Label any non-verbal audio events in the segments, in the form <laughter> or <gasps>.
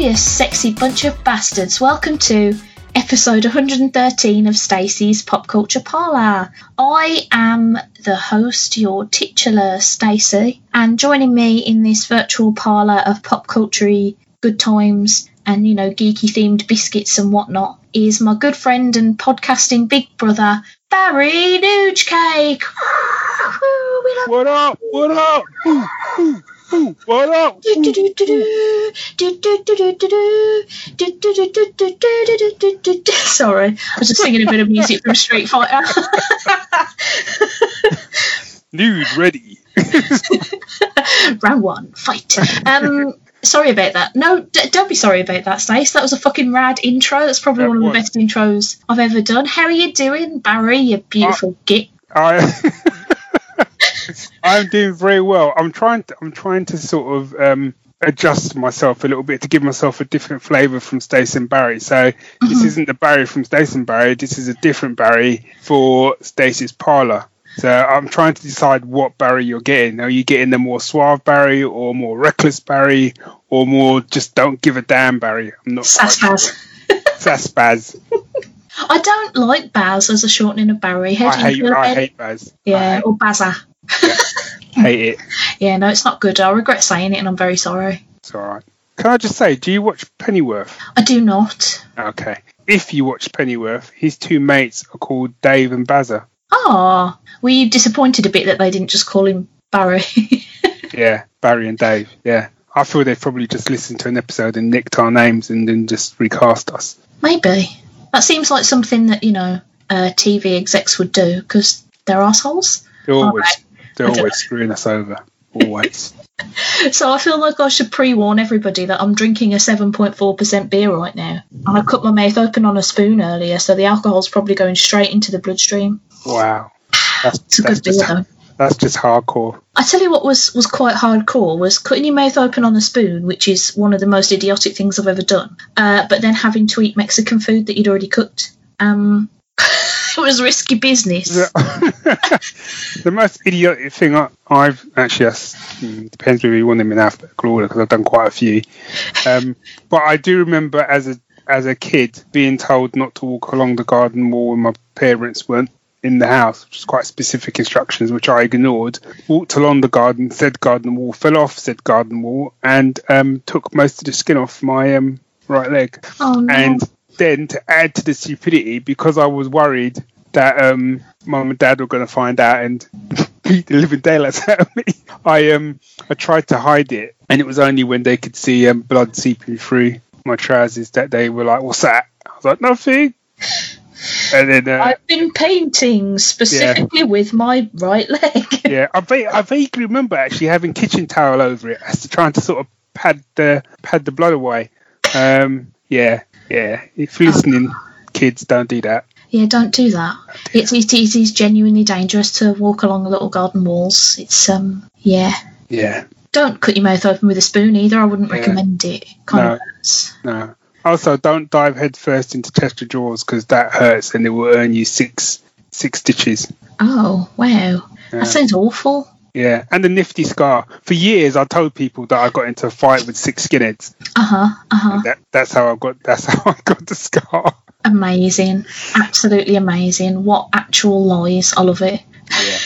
you, sexy bunch of bastards. Welcome to episode 113 of Stacey's Pop Culture Parlour. I am the host, your titular Stacey, and joining me in this virtual parlour of pop culture good times and, you know, geeky themed biscuits and whatnot is my good friend and podcasting big brother, Barry Nooge Cake. What up? What up? <laughs> Ooh, ooh, ooh, what up? Sorry, I was just singing a bit of music from Street Fighter. Nude ready. Round one, fight. Um, sorry about that. No, d- don't be sorry about that, Stace. That was a fucking rad intro. That's probably That one of the best intros I've ever done. How are you doing, Barry? You beautiful git. I I'm doing very well. I'm trying to I'm trying to sort of um adjust myself a little bit to give myself a different flavour from Stacey and Barry. So this isn't the Barry from Stacey and Barry, this is a different Barry for Stacey's parlour. So I'm trying to decide what Barry you're getting. Are you getting the more suave Barry or more reckless Barry or more just don't give a damn Barry? I'm not quite sure. <laughs> I don't like Baz as a shortening of Barry. How I hate I hate Baz. Yeah, or Bazza. I <laughs> hate it. Yeah, no, it's not good. I regret saying it, and I'm very sorry. It's all right. Can I just say, do you watch Pennyworth? I do not. Okay. If you watch Pennyworth, his two mates are called Dave and Bazza. Ah, were you disappointed a bit that they didn't just call him Barry? <laughs> Yeah, Barry and Dave. Yeah. I feel they've probably just listened to an episode and nicked our names and then just recast us. Maybe. That seems like something that, you know, uh, TV execs would do because they're assholes. Always. They're always <laughs> screwing us over. Always. So I feel like I should pre warn everybody that I'm drinking a 7.4% beer right now. And I cut my mouth open on a spoon earlier, so the alcohol's probably going straight into the bloodstream. wow. That's It's a that's good beer, just though. that's just hardcore. I tell you what was, was quite hardcore was cutting your mouth open on a spoon, which is one of the most idiotic things I've ever done. Uh, but then having to eat Mexican food that you'd already cooked. Um, <laughs> it was risky business. The, <laughs> the most idiotic thing I, I've actually that's, mm, depends whether you want them in alphabetical order because I've done quite a few. Um, <laughs> but I do remember as a as a kid being told not to walk along the garden wall when my parents weren't in the house, which is quite specific instructions, which I ignored. Walked along the garden, said garden wall, fell off said garden wall, and um, took most of the skin off my um, right leg. Oh no. And then to add to the stupidity, because I was worried that um, mum and dad were going to find out and <laughs> beat the living daylights out of me, I um I tried to hide it, and it was only when they could see um, blood seeping through my trousers that they were like, "What's that?" I was like, "Nothing." And then uh, I've been painting specifically with my right leg. <laughs> yeah, I, va- I vaguely remember actually having kitchen towel over it as to trying to sort of pad the pad the blood away. Um, yeah, yeah. If you're listening, kids, don't do that. yeah, don't do that. It's it is is genuinely dangerous to walk along the little garden walls. It's um yeah. Yeah, Don't cut your mouth open with a spoon either. I wouldn't Yeah. recommend it. Kind No. no. Also, don't dive headfirst into chest of drawers because that hurts and it will earn you six six stitches. Oh wow, Yeah. that sounds awful. Yeah, and the nifty scar. For years, I told people that I got into a fight with six skinheads. Uh huh. Uh huh. That, that's how I got. That's how I got the scar. Amazing. Absolutely amazing. What actual lies. I love it. Yeah.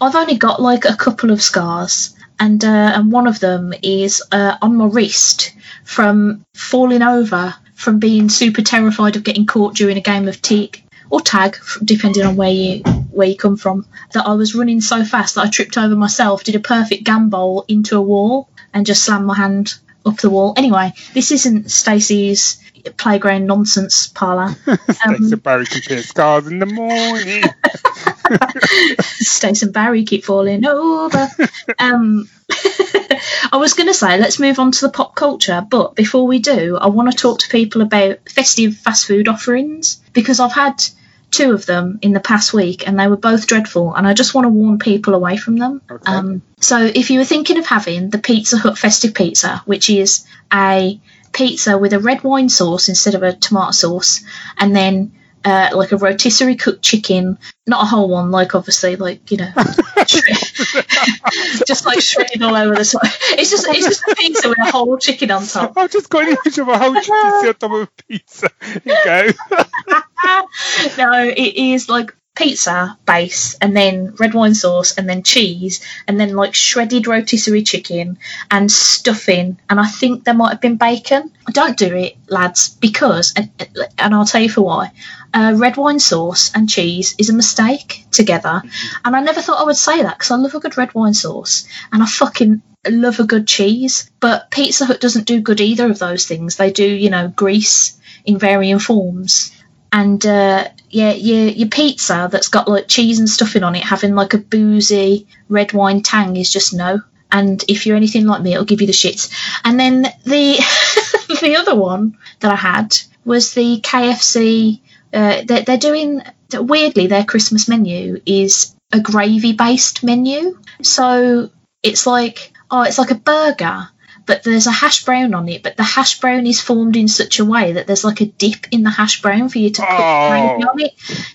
I've only got like a couple of scars, and uh, and one of them is uh, on my wrist from falling over from being super terrified of getting caught during a game of tag or tag, depending on where you where you come from. That I was running so fast that I tripped over myself, did a perfect gambol into a wall, and just slammed my hand up the wall. Anyway, this isn't Stacey's playground nonsense parlour. <laughs> To Barry compare scars in the morning. <laughs> Stace and Barry keep falling over. <laughs> um, I was going to say, let's move on to the pop culture, but before we do, I want to talk to people about festive fast food offerings because I've had two of them in the past week and they were both dreadful, and I just want to warn people away from them. Okay. Um, so, if you were thinking of having the Pizza Hut festive pizza, which is a pizza with a red wine sauce instead of a tomato sauce, and then uh, like a rotisserie cooked chicken, not a whole one, like obviously, like you know, <laughs> <laughs> just like shredded all over the side. It's just it's just a pizza with a whole chicken on top. I've just got an image of a whole chicken <laughs> on top of a pizza. Here you go. no, it is like pizza base and then red wine sauce and then cheese and then like shredded rotisserie chicken and stuffing and I think there might have been bacon. Don't do it, lads, because and, and I'll tell you for why. Uh, red wine sauce and cheese is a mistake together, and I never thought I would say that because I love a good red wine sauce and I fucking love a good cheese. But Pizza Hut doesn't do good either of those things. They do, you know, grease in varying forms and uh, yeah, your your pizza that's got like cheese and stuffing on it, having like a boozy red wine tang is just no. And if you're anything like me, it'll give you the shits. And then the <laughs> the other one that I had was the KFC. Uh, they're, they're doing weirdly their Christmas menu is a gravy based menu. So it's like oh, it's like a burger, but there's a hash brown on it, but the hash brown is formed in such a way that there's like a dip in the hash brown for you to put Oh. gravy on it.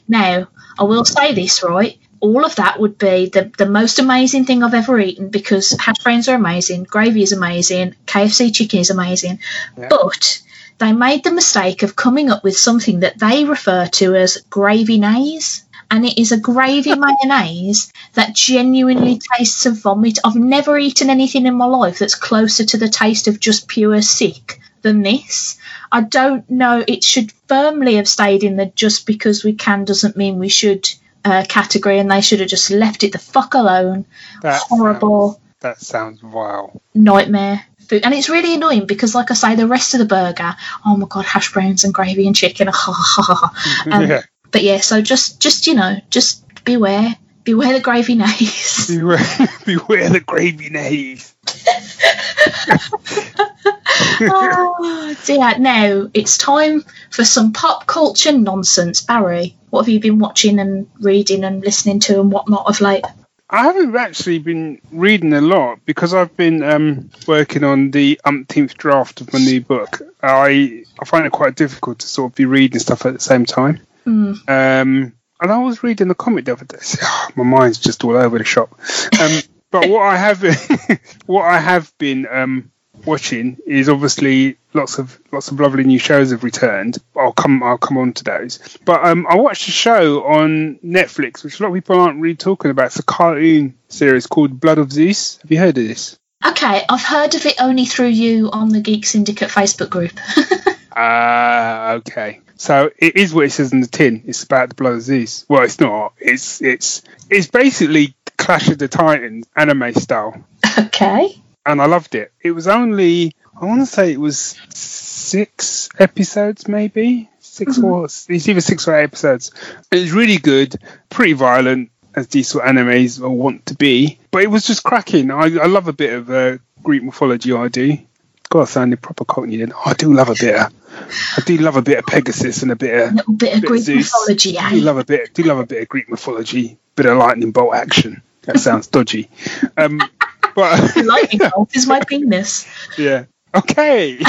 Now, I will say this, right? All of that would be the, the most amazing thing I've ever eaten because hash browns are amazing, gravy is amazing, KFC chicken is amazing, Yeah. but they made the mistake of coming up with something that they refer to as gravy nays. And it is a gravy <laughs> mayonnaise that genuinely tastes of vomit. I've never eaten anything in my life that's closer to the taste of just pure sick than this. I don't know. It should firmly have stayed in the just because we can doesn't mean we should uh, category, and they should have just left it the fuck alone. That Horrible Sounds, that sounds vile. nightmare food. And it's really annoying because, like I say, the rest of the burger, oh my god, hash browns and gravy and chicken. <laughs> <laughs> Um, yeah. But yeah, so just, just you know, just beware, beware the gravy <laughs> nays. Beware, beware the gravy nays. oh dear. Now it's time for some pop culture nonsense. Barry, what have you been watching and reading and listening to and whatnot of late? I haven't actually been reading a lot because I've been um, working on the umpteenth draft of my new book. I I find it quite difficult to sort of be reading stuff at the same time. Mm. Um, and I was reading the comic the other day. <laughs> So, my mind's just all over the shop. Um, but what I have, <laughs> what I have been um, watching is obviously lots of lots of lovely new shows have returned. I'll come I'll come on to those. But um, I watched a show on Netflix, which a lot of people aren't really talking about. It's a cartoon series called Blood of Zeus. Have you heard of this? Okay, I've heard of it only through you on the Geek Syndicate Facebook group. <laughs> Ah, okay. So it is what it says in the tin. It's about the blood of Zeus. Well, it's not. It's it's it's basically Clash of the Titans anime style, okay. And I loved it. It was only I want to say it was six episodes, maybe 6 or it's either six or eight episodes. It was really good, pretty violent as these sort of animes want to be, but it was just cracking. I, I love a bit of uh, Greek mythology. I do. God, I sounded proper cockney then. I do love a bit of, I do love a bit of Pegasus and a bit of A little bit of bit of Greek Zeus. mythology, I do eh? love a bit. Do love a bit of Greek mythology. Bit of lightning bolt action. That sounds dodgy. Um, but Lightning bolt is my penis. yeah. Okay. <laughs>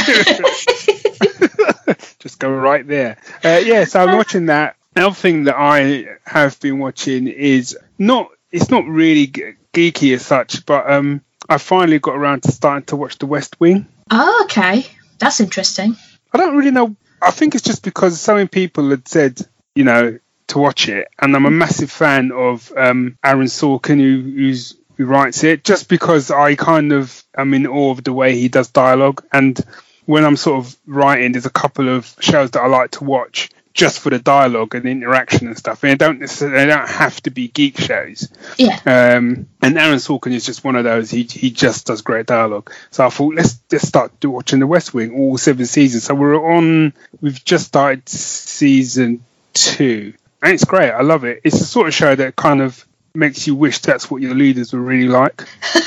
Just go right there. Uh, yeah. So I'm watching that. Another thing that I have been watching is not. It's not really ge- geeky as such, but um, I finally got around to starting to watch The West Wing. Oh, okay. That's interesting. I don't really know. I think it's just because so many people had said, you know, to watch it, and I'm a massive fan of um, Aaron Sorkin, who, who's who writes it. Just because I kind of am in awe of the way he does dialogue, and when I'm sort of writing, there's a couple of shows that I like to watch just for the dialogue and the interaction and stuff. And they don't necessarily they don't have to be geek shows. Yeah. Um, and Aaron Sorkin is just one of those. He he just does great dialogue. So I thought let's just start watching The West Wing all seven seasons. So we're on. We've just started season two, and it's great. I love it. It's the sort of show that kind of makes you wish that's what your leaders were really like. <laughs>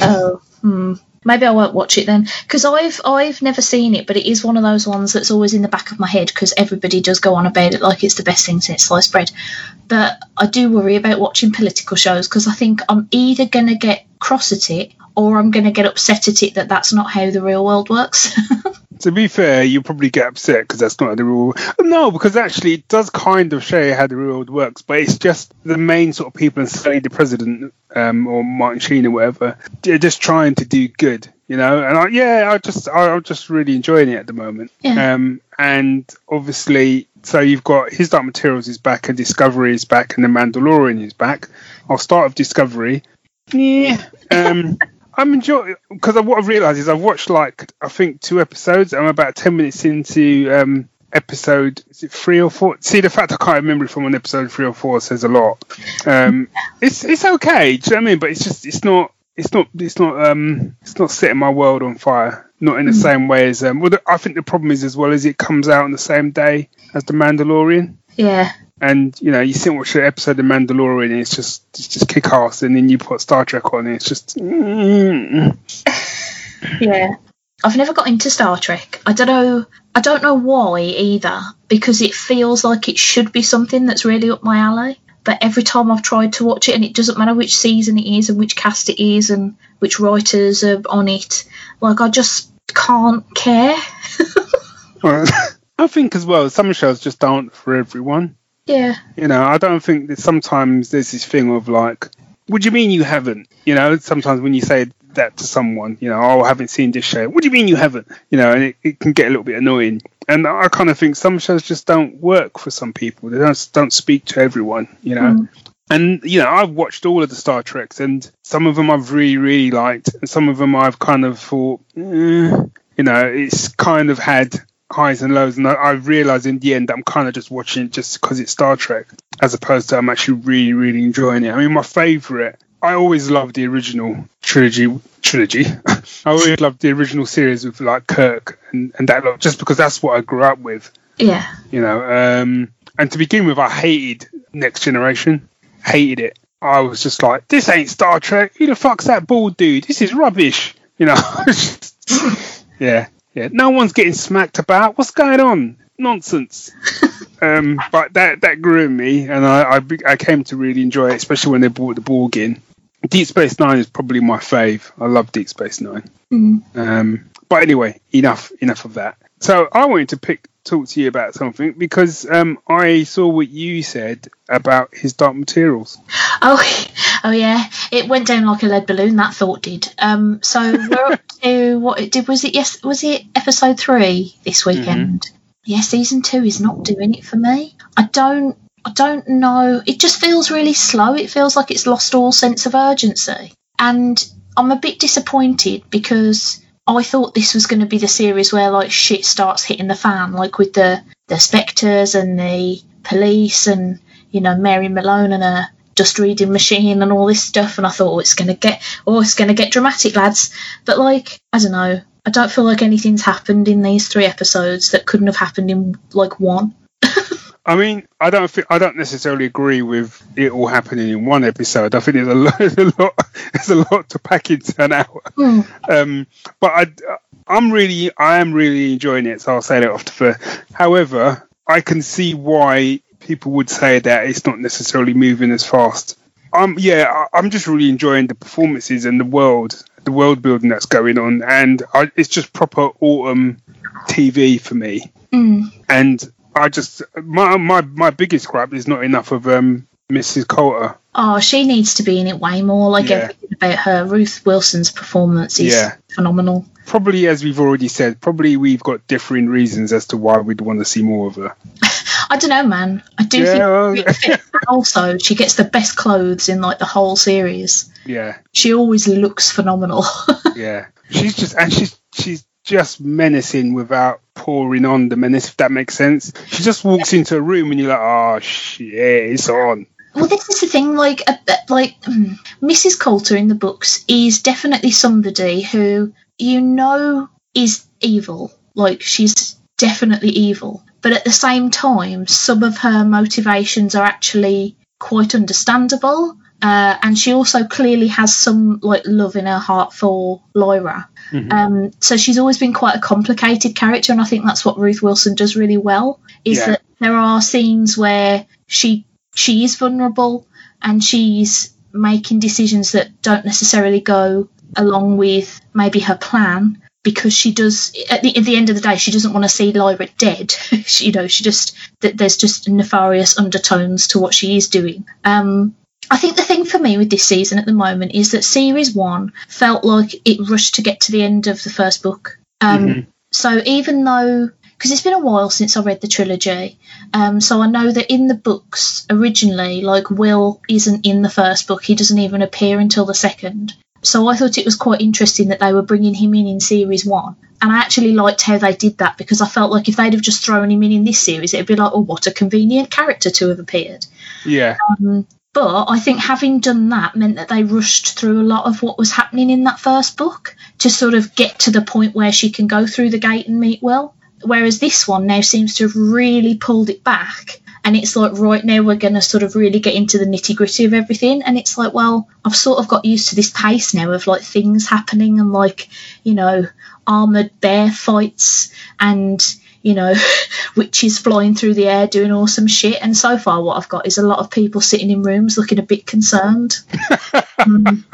Oh, hmm. Maybe I won't watch it then because I've I've never seen it, but it is one of those ones that's always in the back of my head because everybody does go on about it like it's the best thing since sliced bread. But I do worry about watching political shows because I think I'm either gonna get cross at it, or I'm going to get upset at it that that's not how the real world works. <laughs> to be fair, you probably get upset because that's not how the real. No, because actually it does kind of show you how the real world works, but it's just the main sort of people, and certainly the president um, or Martin Sheen or whatever, they're just trying to do good, you know. And I, yeah, I just I, I'm just really enjoying it at the moment. Yeah. Um, and obviously, so you've got His Dark Materials is back, and Discovery is back, and The Mandalorian is back. I'll start with Discovery. Yeah. Um, I'm enjoying because what I've realised is I've watched like I think two episodes. I'm about ten minutes into um, episode is it three or four? See, the fact I can't remember from an episode three or four says a lot. Um, it's it's okay, do you know what I mean? But it's just it's not it's not it's not um it's not setting my world on fire. Not in the same way as um. Well, the, I think the problem is as well as it comes out on the same day as the Mandalorian. yeah. And you know, you sit and watch the episode of Mandalorian, and it's just it's just kick ass, and then you put Star Trek on, and it's just mm, Yeah. I've never got into Star Trek. I don't know I don't know why either, because it feels like it should be something that's really up my alley. But every time I've tried to watch it and it doesn't matter which season it is and which cast it is and which writers are on it, like I just can't care. <laughs> Well, <laughs> I think as well, some shows just aren't for everyone. Yeah. You know, I don't think that sometimes there's this thing of like, what do you mean you haven't? You know, sometimes when you say that to someone, you know, oh, I haven't seen this show. What do you mean you haven't? You know, and it, it can get a little bit annoying. And I kind of think some shows just don't work for some people. They don't don't speak to everyone. You know. Mm. And you know, I've watched all of the Star Treks, and some of them I've really, really liked, and some of them I've kind of thought, eh, you know, it's kind of had highs and lows, and I, I realised in the end I'm kind of just watching it just because it's Star Trek, as opposed to I'm actually really, really enjoying it. I mean, my favourite, I always loved the original trilogy. Trilogy. <laughs> I always loved the original series with like Kirk and, and that lot, just because that's what I grew up with Yeah. you know. Um, and to begin with, I hated Next Generation, hated it. I was just like, this ain't Star Trek. Who the fuck's that bald dude? This is rubbish. You know. <laughs> <laughs> yeah, yeah. No one's getting smacked about. What's going on? Nonsense. <laughs> um, but that that grew in me, and I, I I came to really enjoy it, especially when they brought the Borg in. Deep Space Nine is probably my fave. I love Deep Space Nine. Mm. Um, but anyway, enough enough of that. So I wanted to pick talk to you about something because um, I saw what you said about his Dark Materials. Oh, oh yeah. It went down like a lead balloon. That thought did. Um. So <laughs> we're up to what it did. Was it yes? Was it episode three this weekend? Yeah. Season two is not doing it for me. I don't. I don't know. It just feels really slow. It feels like it's lost all sense of urgency, and I'm a bit disappointed because Oh, I thought this was going to be the series where like shit starts hitting the fan, like with the the spectres and the police and you know Mary Malone and a dust reading machine and all this stuff. And I thought, oh, it's going to get, oh, it's going to get dramatic, lads. But like, I don't know. I don't feel like anything's happened in these three episodes that couldn't have happened in like one. I mean, I don't think I don't necessarily agree with it all happening in one episode. I think there's a <laughs> lot, there's a lot, there's a lot to pack into an hour. Hmm. Um, but I, I'm really, I am really enjoying it. So I'll say that off the first. However, I can see why people would say that it's not necessarily moving as fast. Um, yeah, I- I'm just really enjoying the performances and the world, the world building that's going on, and I, it's just proper autumn TV for me. Mm. And I just my my my biggest gripe is not enough of um Mrs. Coulter. Oh, she needs to be in it way more. Like Yeah. everything about her. Ruth Wilson's performance is Yeah. phenomenal. Probably, as we've already said, probably we've got differing reasons as to why we'd want to see more of her. <laughs> I don't know, man. I do Yeah, think well-. <laughs> Also she gets the best clothes in like the whole series. Yeah, She always looks phenomenal. <laughs> yeah. She's just and she's she's just menacing without pouring on the menace. If that makes sense. She just walks into a room and you're like, oh shit, it's on. well, this is the thing. Like, uh, like Mrs. Coulter in the books is definitely somebody who you know is evil. Like, she's definitely evil. But at the same time, some of her motivations are actually quite understandable. Uh, and she also clearly has some like love in her heart for Lyra. Um, so she's always been quite a complicated character, and I think that's what Ruth Wilson does really well. Is Yeah. that there are scenes where she she is vulnerable and she's making decisions that don't necessarily go along with maybe her plan because she does at the, at the end of the day she doesn't want to see Lyra dead <laughs> she, you know she just that there's just nefarious undertones to what she is doing um I think the thing for me with this season at the moment is that series one felt like it rushed to get to the end of the first book. Um, Mhm. So even though, because it's been a while since I read the trilogy, um, so I know that in the books originally, like Will isn't in the first book, he doesn't even appear until the second. So I thought it was quite interesting that they were bringing him in in series one. And I actually liked how they did that because I felt like if they'd have just thrown him in in this series, it'd be like, oh, what a convenient character to have appeared. Yeah. Um, but I think having done that meant that they rushed through a lot of what was happening in that first book to sort of get to the point where she can go through the gate and meet Will. Whereas this one now seems to have really pulled it back. And it's like, right now we're going to sort of really get into the nitty gritty of everything. And it's like, well, I've sort of got used to this pace now of like things happening and like, you know, armoured bear fights and you know, <laughs> witches flying through the air doing awesome shit. And so far, what I've got is a lot of people sitting in rooms looking a bit concerned. <laughs> Mm,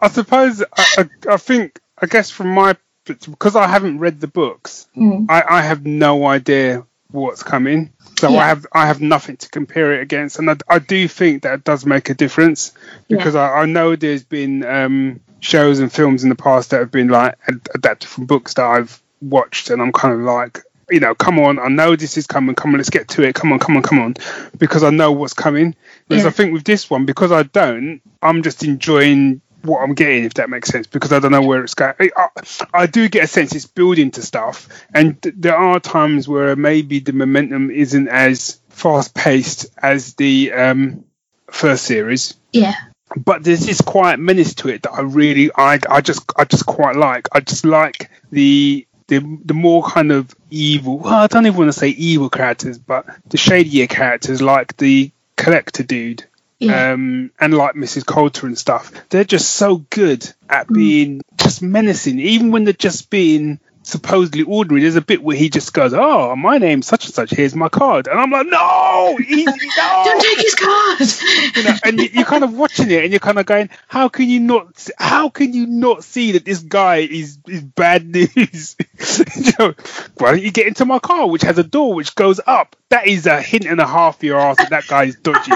I suppose I, I, think I guess from my because I haven't read the books, mm, I, I have no idea what's coming. So Yeah. I have I have nothing to compare it against, and I, I do think that does make a difference Yeah. because I, I know there's been um, shows and films in the past that have been like ad- adapted from books that I've watched, and I'm kind of like, you know, come on, I know this is coming, come on, let's get to it, come on, come on, come on, because I know what's coming. Whereas Yeah. I think with this one, because I don't, I'm just enjoying what I'm getting, if that makes sense, because I don't know where it's going. I, I, I do get a sense it's building to stuff, and th- there are times where maybe the momentum isn't as fast paced as the um, first series. yeah, But there's this quiet menace to it that I really, I, I just, I just quite like. I just like the the the more kind of evil. Well, I don't even want to say evil characters, but the shadier characters like the collector dude yeah, um, and like Mrs. Coulter and stuff, they're just so good at Mm. being just menacing, even when they're just being supposedly ordinary. There's a bit where he just goes, "Oh, my name's such and such. Here's my card," and I'm like, "No, he, no!" don't take his card. you know, and you, you're kind of watching it, and you're kind of going, "How can you not? How can you not see that this guy is is bad news?" <laughs> you know, why don't you get into my car, which has a door which goes up? That is a hint and a half for your ass that that guy is dodgy.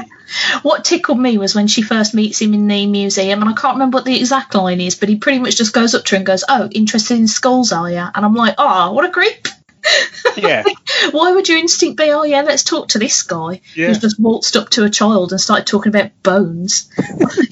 What tickled me was when she first meets him in the museum, and I can't remember what the exact line is, but he pretty much just goes up to her and goes, "Oh, interested in skulls, are you?" And I'm like, "Oh, what a creep." Yeah. <laughs> Why would your instinct be, oh yeah, let's talk to this guy Yeah. who's just waltzed up to a child and started talking about bones?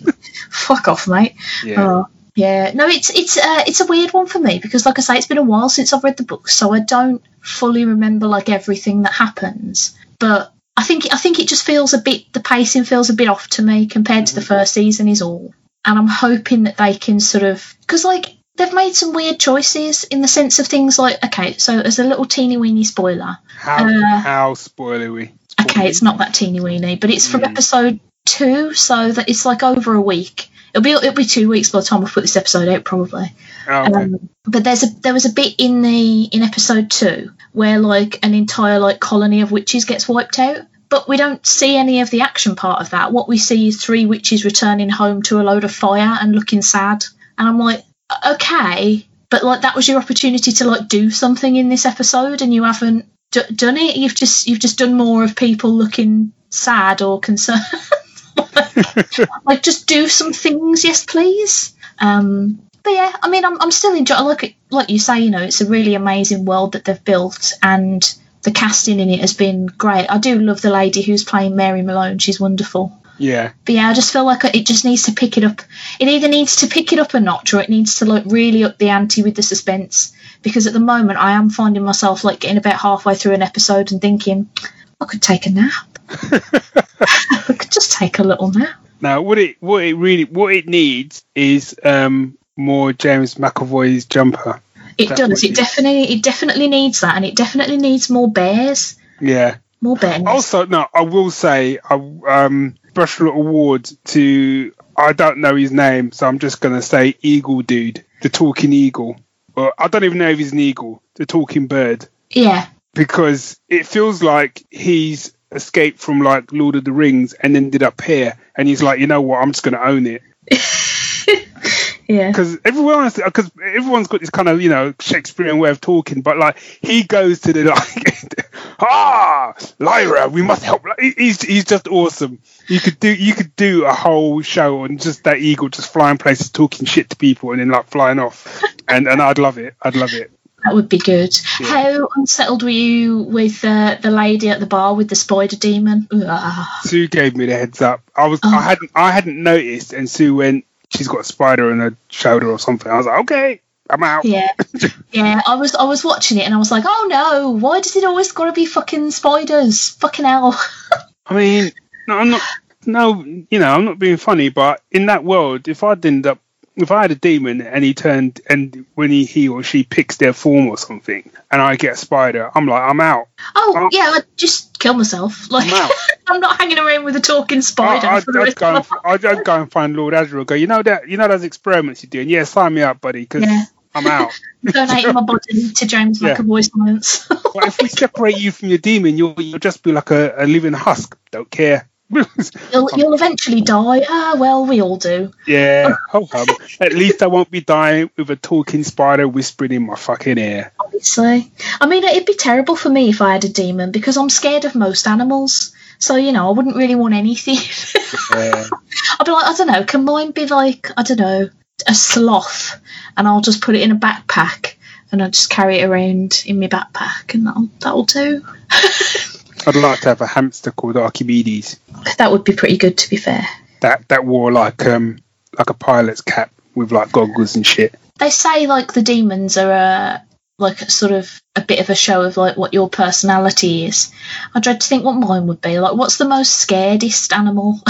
<laughs> Fuck off, mate. Yeah. Oh, yeah. No, it's it's uh, it's a weird one for me because, like I say, it's been a while since I've read the book, so I don't fully remember like everything that happens. But I think I think it just feels a bit the pacing feels a bit off to me compared to the first season is all. And I'm hoping that they can sort of because like they've made some weird choices in the sense of things like okay, so as a little teeny weeny spoiler, How Uh, how spoilery? okay, it's not that teeny weeny, but it's from Mm. episode two, so that it's like over a week. It'll be it'll be two weeks by the time I put this episode out, probably. Oh, okay. Um, but there's a there was a bit in the in episode two where like an entire like colony of witches gets wiped out. But we don't see any of the action part of that. What we see is three witches returning home to a load of fire and looking sad. And I'm like, okay, but like that was your opportunity to like do something in this episode, and you haven't d- done it. You've just you've just done more of people looking sad or concerned. <laughs> <laughs> like just do some things, yes, please. Um, but yeah, I mean, I'm, I'm still enjoying. Like it- like you say, you know, it's a really amazing world that they've built, and the casting in it has been great. I do love the lady who's playing Mary Malone; she's wonderful. yeah. But yeah, I just feel like it just needs to pick it up. It either needs to pick it up a notch, or it needs to like really up the ante with the suspense. Because at the moment, I am finding myself like getting about halfway through an episode and thinking, I could take a nap. <laughs> I could just take a little nap. Now, what it what it really what it needs is um more James McAvoy's jumper. It That's does. It definitely, it definitely needs that, and it definitely needs more bears, Yeah. more bears. Also, no, I will say I um special award to I don't know his name, so I'm just gonna say Eagle Dude, the talking eagle. Well, I don't even know if he's an eagle, the talking bird, yeah, because it feels like he's escaped from like Lord of the Rings and ended up here, and he's like, you know what, I'm just gonna own it. <laughs> yeah. because everyone because everyone's got this kind of you know Shakespearean way of talking, but like he goes to the like <laughs> ah Lyra, we must help. He's he's just awesome. You could do you could do a whole show on just that eagle just flying places, talking shit to people, and then like flying off, and and I'd love it. I'd love it. That would be good. Yeah. How unsettled were you with uh, the lady at the bar with the spider demon? Ugh. Sue gave me the heads up. I was Oh. I hadn't I hadn't noticed, and Sue went. She's got a spider on her shoulder or something. I was like, okay, I'm out. Yeah, yeah. I was I was watching it and I was like, oh no, why does it always got to be fucking spiders? Fucking hell. I mean, no, I'm not. No, you know, I'm not being funny, but in that world, if I'd end up, if I had a demon and he turned, and when he, he or she picks their form or something, and I get a spider, I'm like, I'm out. Oh Oh. yeah, I'd just kill myself. Like I'm. <laughs> I'm not hanging around with a talking spider. I, I'd, I'd, go and, I'd, I'd go and find Lord Asriel. Go, you know that, you know those experiments you're doing. Yeah, sign me up, buddy, because Yeah. I'm out. <laughs> donating my body to James Yeah. McAvoy Science. But if we separate you from your demon, you'll you'll just be like a, a living husk. Don't care. <laughs> you'll you'll eventually die. Ah, well, we all do. yeah, <laughs> ho hum. At least I won't be dying with a talking spider whispering in my fucking ear. obviously. I mean, it'd be terrible for me if I had a demon because I'm scared of most animals. So, you know, I wouldn't really want anything. Yeah. <laughs> I'd be like, I don't know, can mine be like, I don't know, a sloth? And I'll just put it in a backpack and I'll just carry it around in my backpack and that'll, that'll do. I'd like to have a hamster called Archimedes That would be pretty good, to be fair. that that wore like um like a pilot's cap with like goggles and shit. They say, like, the demons are uh, like sort of a bit of a show of like what your personality is. I dread to think what mine would be. Like, what's the most scaredest animal? <laughs>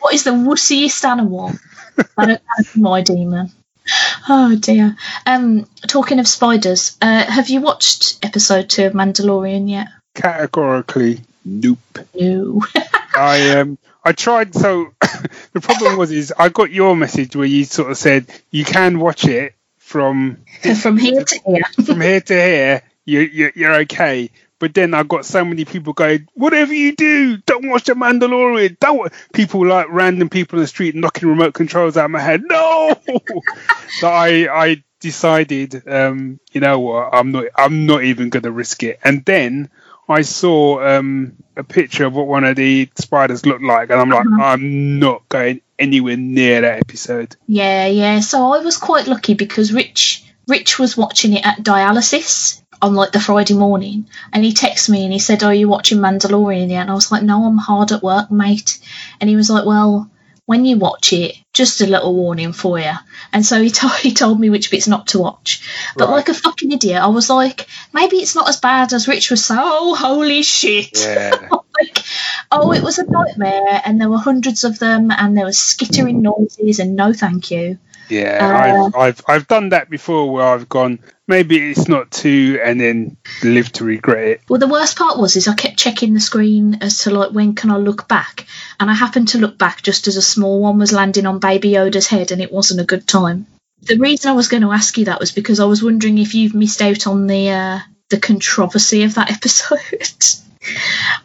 what is the wussiest animal? I don't have my demon. Oh dear. Um, talking of spiders, uh, have you watched episode two of Mandalorian yet? Categorically, nope. No. <laughs> I um I tried so <coughs> the problem was is I got your message where you sort of said you can watch it from <laughs> From here to here. from here to here you, you you're okay but then I got so many people going whatever you do don't watch the Mandalorian don't wa-" people like random people in the street knocking remote controls out of my head no <laughs> so I I decided um you know what I'm not I'm not even gonna risk it and then I saw um, a picture of what one of the spiders looked like, and I'm like, Uh-huh. I'm not going anywhere near that episode. Yeah, yeah. So I was quite lucky because Rich Rich was watching it at dialysis on like the Friday morning, and he texted me and he said, "Are you watching Mandalorian yet?" And I was like, "No, I'm hard at work, mate." And he was like, "Well." When you watch it, just a little warning for you. And so he, <laughs> told he told me which bits not to watch. But Right. like a fucking idiot, I was like, maybe it's not as bad as Rich was saying. Oh, holy shit. Yeah, <laughs> like, oh, it was a nightmare, and there were hundreds of them, and there was skittering noises, and no thank you. Yeah. Uh, I've, I've I've done that before, where I've gone maybe it's not too, and then live to regret it. Well, the worst part was is I kept checking the screen as to like when can I look back, and I happened to look back just as a small one was landing on Baby Yoda's head, and it wasn't a good time. The reason I was going to ask you that was because I was wondering if you've missed out on the uh, the controversy of that <laughs> episode,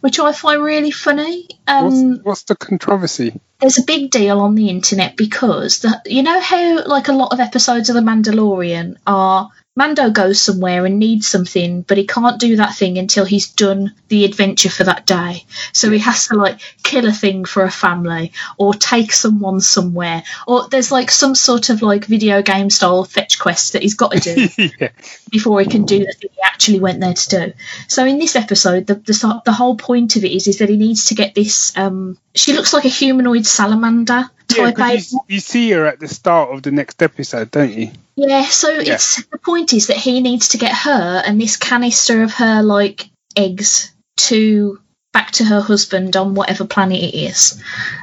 which I find really funny. Um, What's, what's the controversy? there's a big deal on the internet because the, you know how like a lot of episodes of the Mandalorian are Mando goes somewhere and needs something, but he can't do that thing until he's done the adventure for that day. So he has to like kill a thing for a family or take someone somewhere. Or there's like some sort of like video game style fetch quest that he's got to do <laughs> yeah, before he can do the thing he actually went there to do. So in this episode, the the, the whole point of it is is that he needs to get this. Um, she looks like a humanoid salamander yeah. you, you see her at the start of the next episode, don't you? Yeah, so it's the point is that he needs to get her and this canister of her like eggs to back to her husband on whatever planet it is,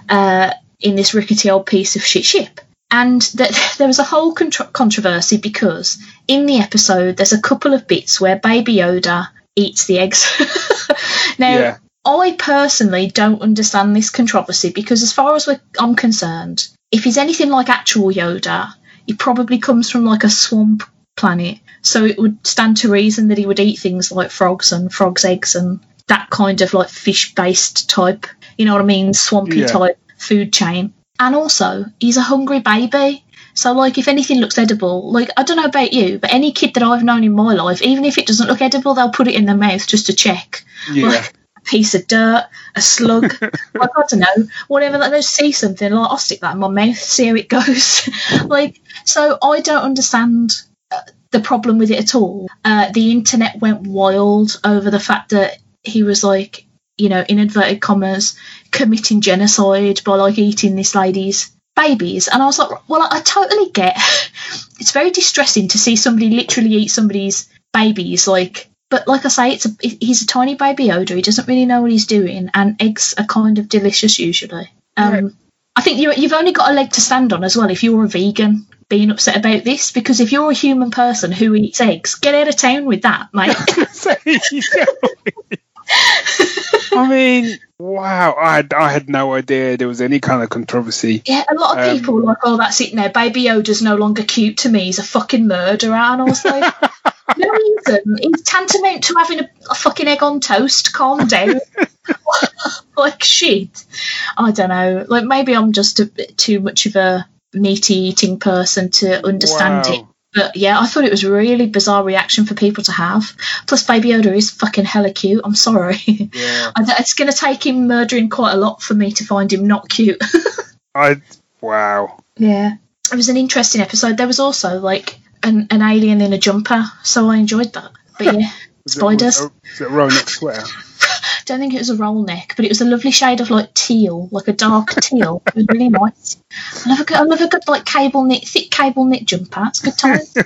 uh, in this rickety old piece of shit ship. And that <laughs> there was a whole contro- controversy because in the episode there's a couple of bits where Baby Yoda eats the eggs. <laughs> now, Yeah. I personally don't understand this controversy because, as far as we're, I'm concerned, if he's anything like actual Yoda, he probably comes from like a swamp planet. So it would stand to reason that he would eat things like frogs and frogs' eggs and that kind of like fish based type you know what I mean, swampy Yeah. type food chain. And also, he's a hungry baby. So, like, if anything looks edible, like, I don't know about you, but any kid that I've known in my life, even if it doesn't look edible, they'll put it in their mouth just to check. Yeah. Like, a piece of dirt, a slug, <laughs> like, I don't know, whatever. Like, they see something, like, I'll stick that in my mouth, see how it goes. <laughs> like, so I don't understand uh, the problem with it at all. Uh, the internet went wild over the fact that he was, like, you know, in inverted commas, committing genocide by, like, eating this lady's babies. And I was like, well, I totally get. <laughs> It's very distressing to see somebody literally eat somebody's babies, like. But like I say, it's a he's a tiny baby Yoda. He doesn't really know what he's doing, and eggs are kind of delicious usually. Um, Right. I think you you've only got a leg to stand on as well if you're a vegan being upset about this, because if you're a human person who eats eggs, get out of town with that, mate. <laughs> I mean, wow! I had, I had no idea there was any kind of controversy. Yeah, a lot of Um, people were like, oh, that's it now. Baby Yoda's no longer cute to me. He's a fucking murderer. And I was like, <laughs> no, reason. He's tantamount to having a, a fucking egg on toast. Calm down. <laughs> like, shit. I don't know. Like, maybe I'm just a bit too much of a meaty eating person to understand Wow. it. But yeah, I thought it was a really bizarre reaction for people to have. Plus, Baby Yoda is fucking hella cute. I'm sorry. Yeah, <laughs> it's going to take him murdering quite a lot for me to find him not cute. <laughs> I wow. Yeah. It was an interesting episode. There was also like an, an alien in a jumper, so I enjoyed that. But yeah, <laughs> Was it- spiders. Was it roll neck sweater? I don't think it was a roll neck, but it was a lovely shade of like teal, like a dark <laughs> teal. It was really nice. I love a good, I love a good like cable knit, thick cable knit jumper. It's a good time. <laughs>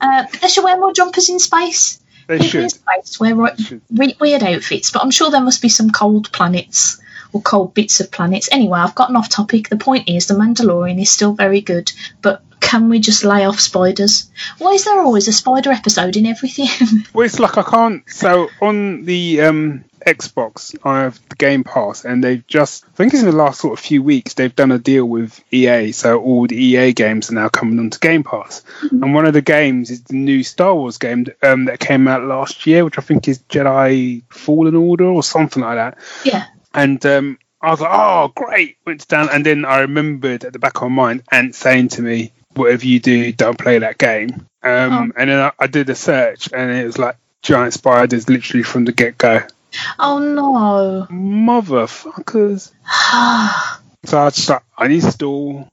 uh, but they should wear more jumpers in space. They People in should. space wear right, Should. weird outfits, but I'm sure there must be some cold planets or cold bits of planets. Anyway, I've gotten off topic. The point is, The Mandalorian is still very good, but can we just lay off spiders? Why is there always a spider episode in everything? <laughs> Well, it's like I can't. So on the um, Xbox, I have the Game Pass, and they've just, I think it's in the last sort of few weeks, they've done a deal with EA. So all the EA games are now coming onto Game Pass. And one of the games is the new Star Wars game um, that came out last year, which I think is Jedi Fallen Order or something like that. yeah. And um, I was like, oh, great. Went down. And then I remembered at the back of my mind Ant saying to me, whatever you do, don't play that game. Um, And then I, I did a search and it was like giant spiders literally from the get go. Oh no. Motherfuckers. <sighs> So I just like, uninstall.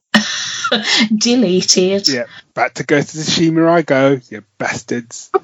Deleted. Yeah, back to Ghost of Tsushima I go, you bastards. <laughs>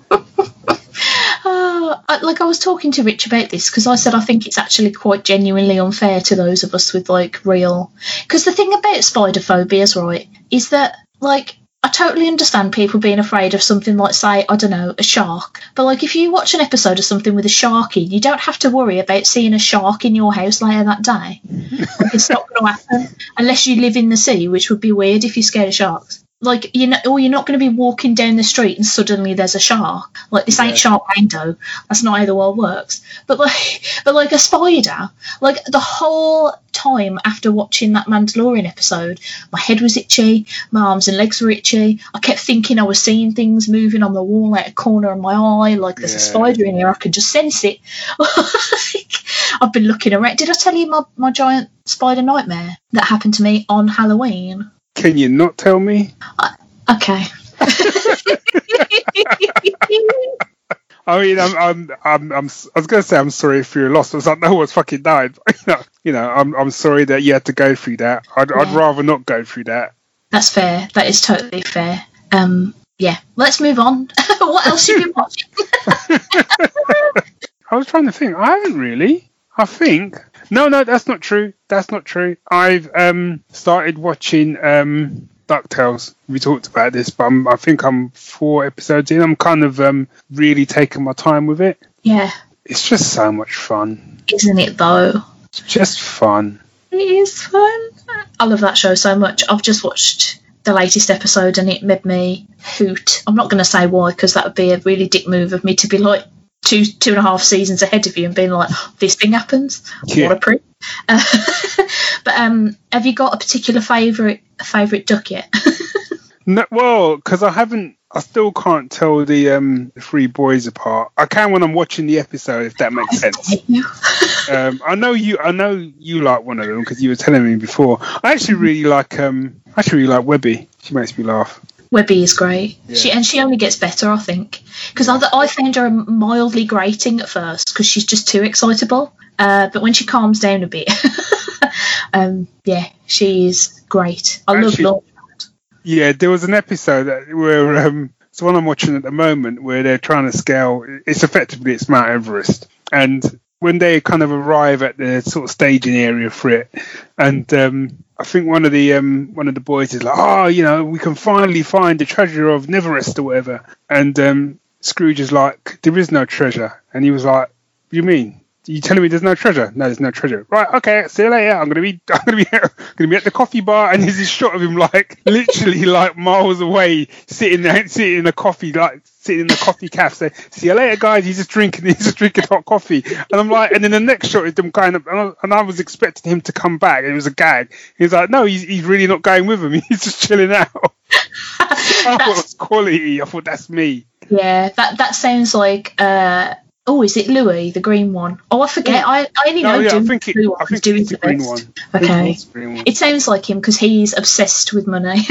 Oh, I, like I was talking to Rich about this because I said I think it's actually quite genuinely unfair to those of us with like real. Because the thing about spider phobias, right, is that like I totally understand people being afraid of something like, say, I don't know, a shark. But like if you watch an episode of something with a shark in, you don't have to worry about seeing a shark in your house later that day. like, <laughs> it's not going to happen unless you live in the sea, which would be weird if you're scared of sharks. Like you know, or you're not going to be walking down the street and suddenly there's a shark. Like this ain't Shark Sharknado. That's not how the world works. But like, <laughs> but like a spider, like the whole time after watching that Mandalorian episode, my head was itchy, my arms and legs were itchy. I kept thinking I was seeing things moving on the wall out a corner of my eye. Like there's a spider in here. I could just sense it. <laughs> Like, I've been looking around. Did I tell you my, my giant spider nightmare that happened to me on Halloween? Can you not tell me? Okay. <laughs> I mean, I'm, I'm, I'm, I'm, I was going to say I'm sorry if you're lost. I was like, no one's fucking died. <laughs> You know, I'm, I'm sorry that you had to go through that. I'd, I'd rather not go through that. That's fair. That is totally fair. Um, yeah. Let's move on. <laughs> what else have you been watching? I was trying to think. I haven't really. I think no, no, that's not true. That's not true. I've um started watching um Ducktales. We talked about this, but I'm, I think I'm four episodes in. I'm kind of um really taking my time with it. Yeah. It's just so much fun. Isn't it though? It's just fun. It is fun. I love that show so much. I've just watched the latest episode and it made me hoot. I'm not going to say why because that would be a really dick move of me to be like two two and a half seasons ahead of you and being like, this thing happens. Yeah. What a prick. Uh, <laughs> but um, have you got a particular favourite favourite duck yet? <laughs> No, well, because I haven't, I still can't tell the um three boys apart. I can when I'm watching the episode, if that makes <laughs> sense. um, I know you, I know you like one of them because you were telling me before. I actually really like, um, I actually really like Webby. She makes me laugh. Webby is great. Yeah. She and she only gets better, I think, because I, I found her mildly grating at first because she's just too excitable. Uh, but when she calms down a bit, <laughs> um, yeah, she's great. I love Actually- Laura. Yeah, there was an episode that where um, it's the one I'm watching at the moment where they're trying to scale. It's effectively it's Mount Everest, and when they kind of arrive at the sort of staging area for it, and um, I think one of the um, one of the boys is like, "Oh, you know, we can finally find the treasure of Neverrest or whatever," and um, Scrooge is like, "There is no treasure," and he was like, "What you mean?" You telling me there's no treasure? No, there's no treasure. Right, okay, see you later. I'm gonna be, <laughs> I'm gonna be, <laughs> gonna be at the coffee bar, and there's this shot of him like <laughs> literally like miles away, sitting there, sitting in a coffee, like sitting in the coffee cafe. Say, see you later, guys. He's just drinking, <laughs> he's just drinking hot coffee, and I'm like, and then the next shot is them kind of, and I, was expecting him to come back. It was a gag. He's like, no, he's, he's really not going with him. <laughs> He's just chilling out. <laughs> I thought was quality. I thought that's me. Yeah, that that sounds like. Uh, oh, is it Louie, the green one? Oh, I forget. I, I only know No, yeah, I think it, Blue I think doing it's the green best. one. Okay. it's green one. It sounds like him because he's obsessed with money.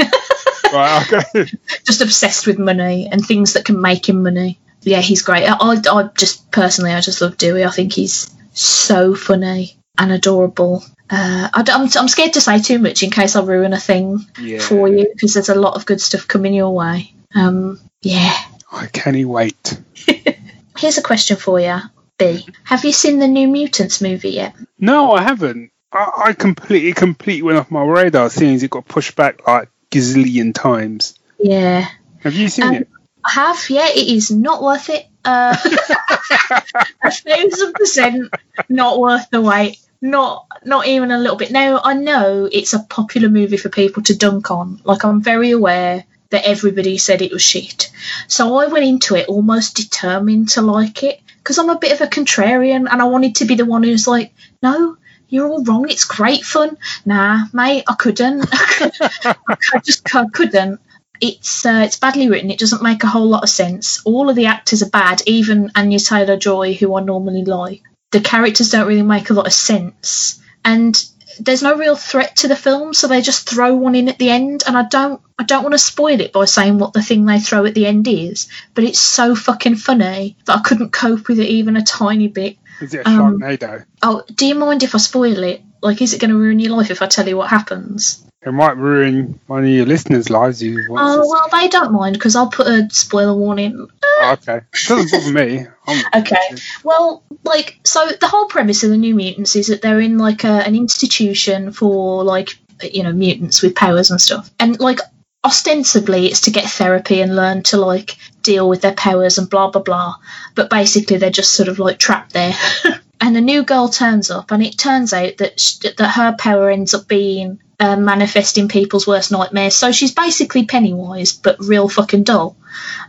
Right, okay. <laughs> just obsessed with money and things that can make him money. Yeah, he's great. I, I, I just personally, I just love Dewey. I think he's so funny and adorable. Uh, I, am I'm scared to say too much in case I ruin a thing Yeah. for you because there's a lot of good stuff coming your way. Um, yeah. I can't wait. <laughs> Here's a question for you, B. Have you seen the New Mutants movie yet? No, I haven't. I, I completely, completely went off my radar, seeing as it got pushed back like gazillion times. Yeah. Have you seen Um, it? I have, yeah, it is not worth it. Uh, <laughs> a thousand percent not worth the wait. Not not even a little bit. Now I know it's a popular movie for people to dunk on. Like I'm very aware that everybody said it was shit. So I went into it almost determined to like it because I'm a bit of a contrarian and I wanted to be the one who's like, no, you're all wrong. It's great fun. Nah, mate, I couldn't. <laughs> I just I couldn't it's uh, it's badly written. It doesn't make a whole lot of sense. All of the actors are bad, even Anya Taylor Joy, who I normally like. The characters don't really make a lot of sense, and there's no real threat to the film, so they just throw one in at the end. And I don't I don't want to spoil it by saying what the thing they throw at the end is, but it's so fucking funny that I couldn't cope with it even a tiny bit. Is it a um, Sharknado? Oh, do you mind if I spoil it? Like, is it going to ruin your life if I tell you what happens? It might ruin one of your listeners' lives. You Oh well, they don't mind because I'll put a spoiler warning. Oh, okay. Doesn't bother me. I'm <laughs> Okay. Well, like, so the whole premise of the New Mutants is that they're in like a, an institution for like you know mutants with powers and stuff, and like ostensibly it's to get therapy and learn to like deal with their powers and blah blah blah. But basically they're just sort of like trapped there. <laughs> and a new girl turns up, and it turns out that sh- that her power ends up being uh, manifesting people's worst nightmares. So she's basically Pennywise, but real fucking dull.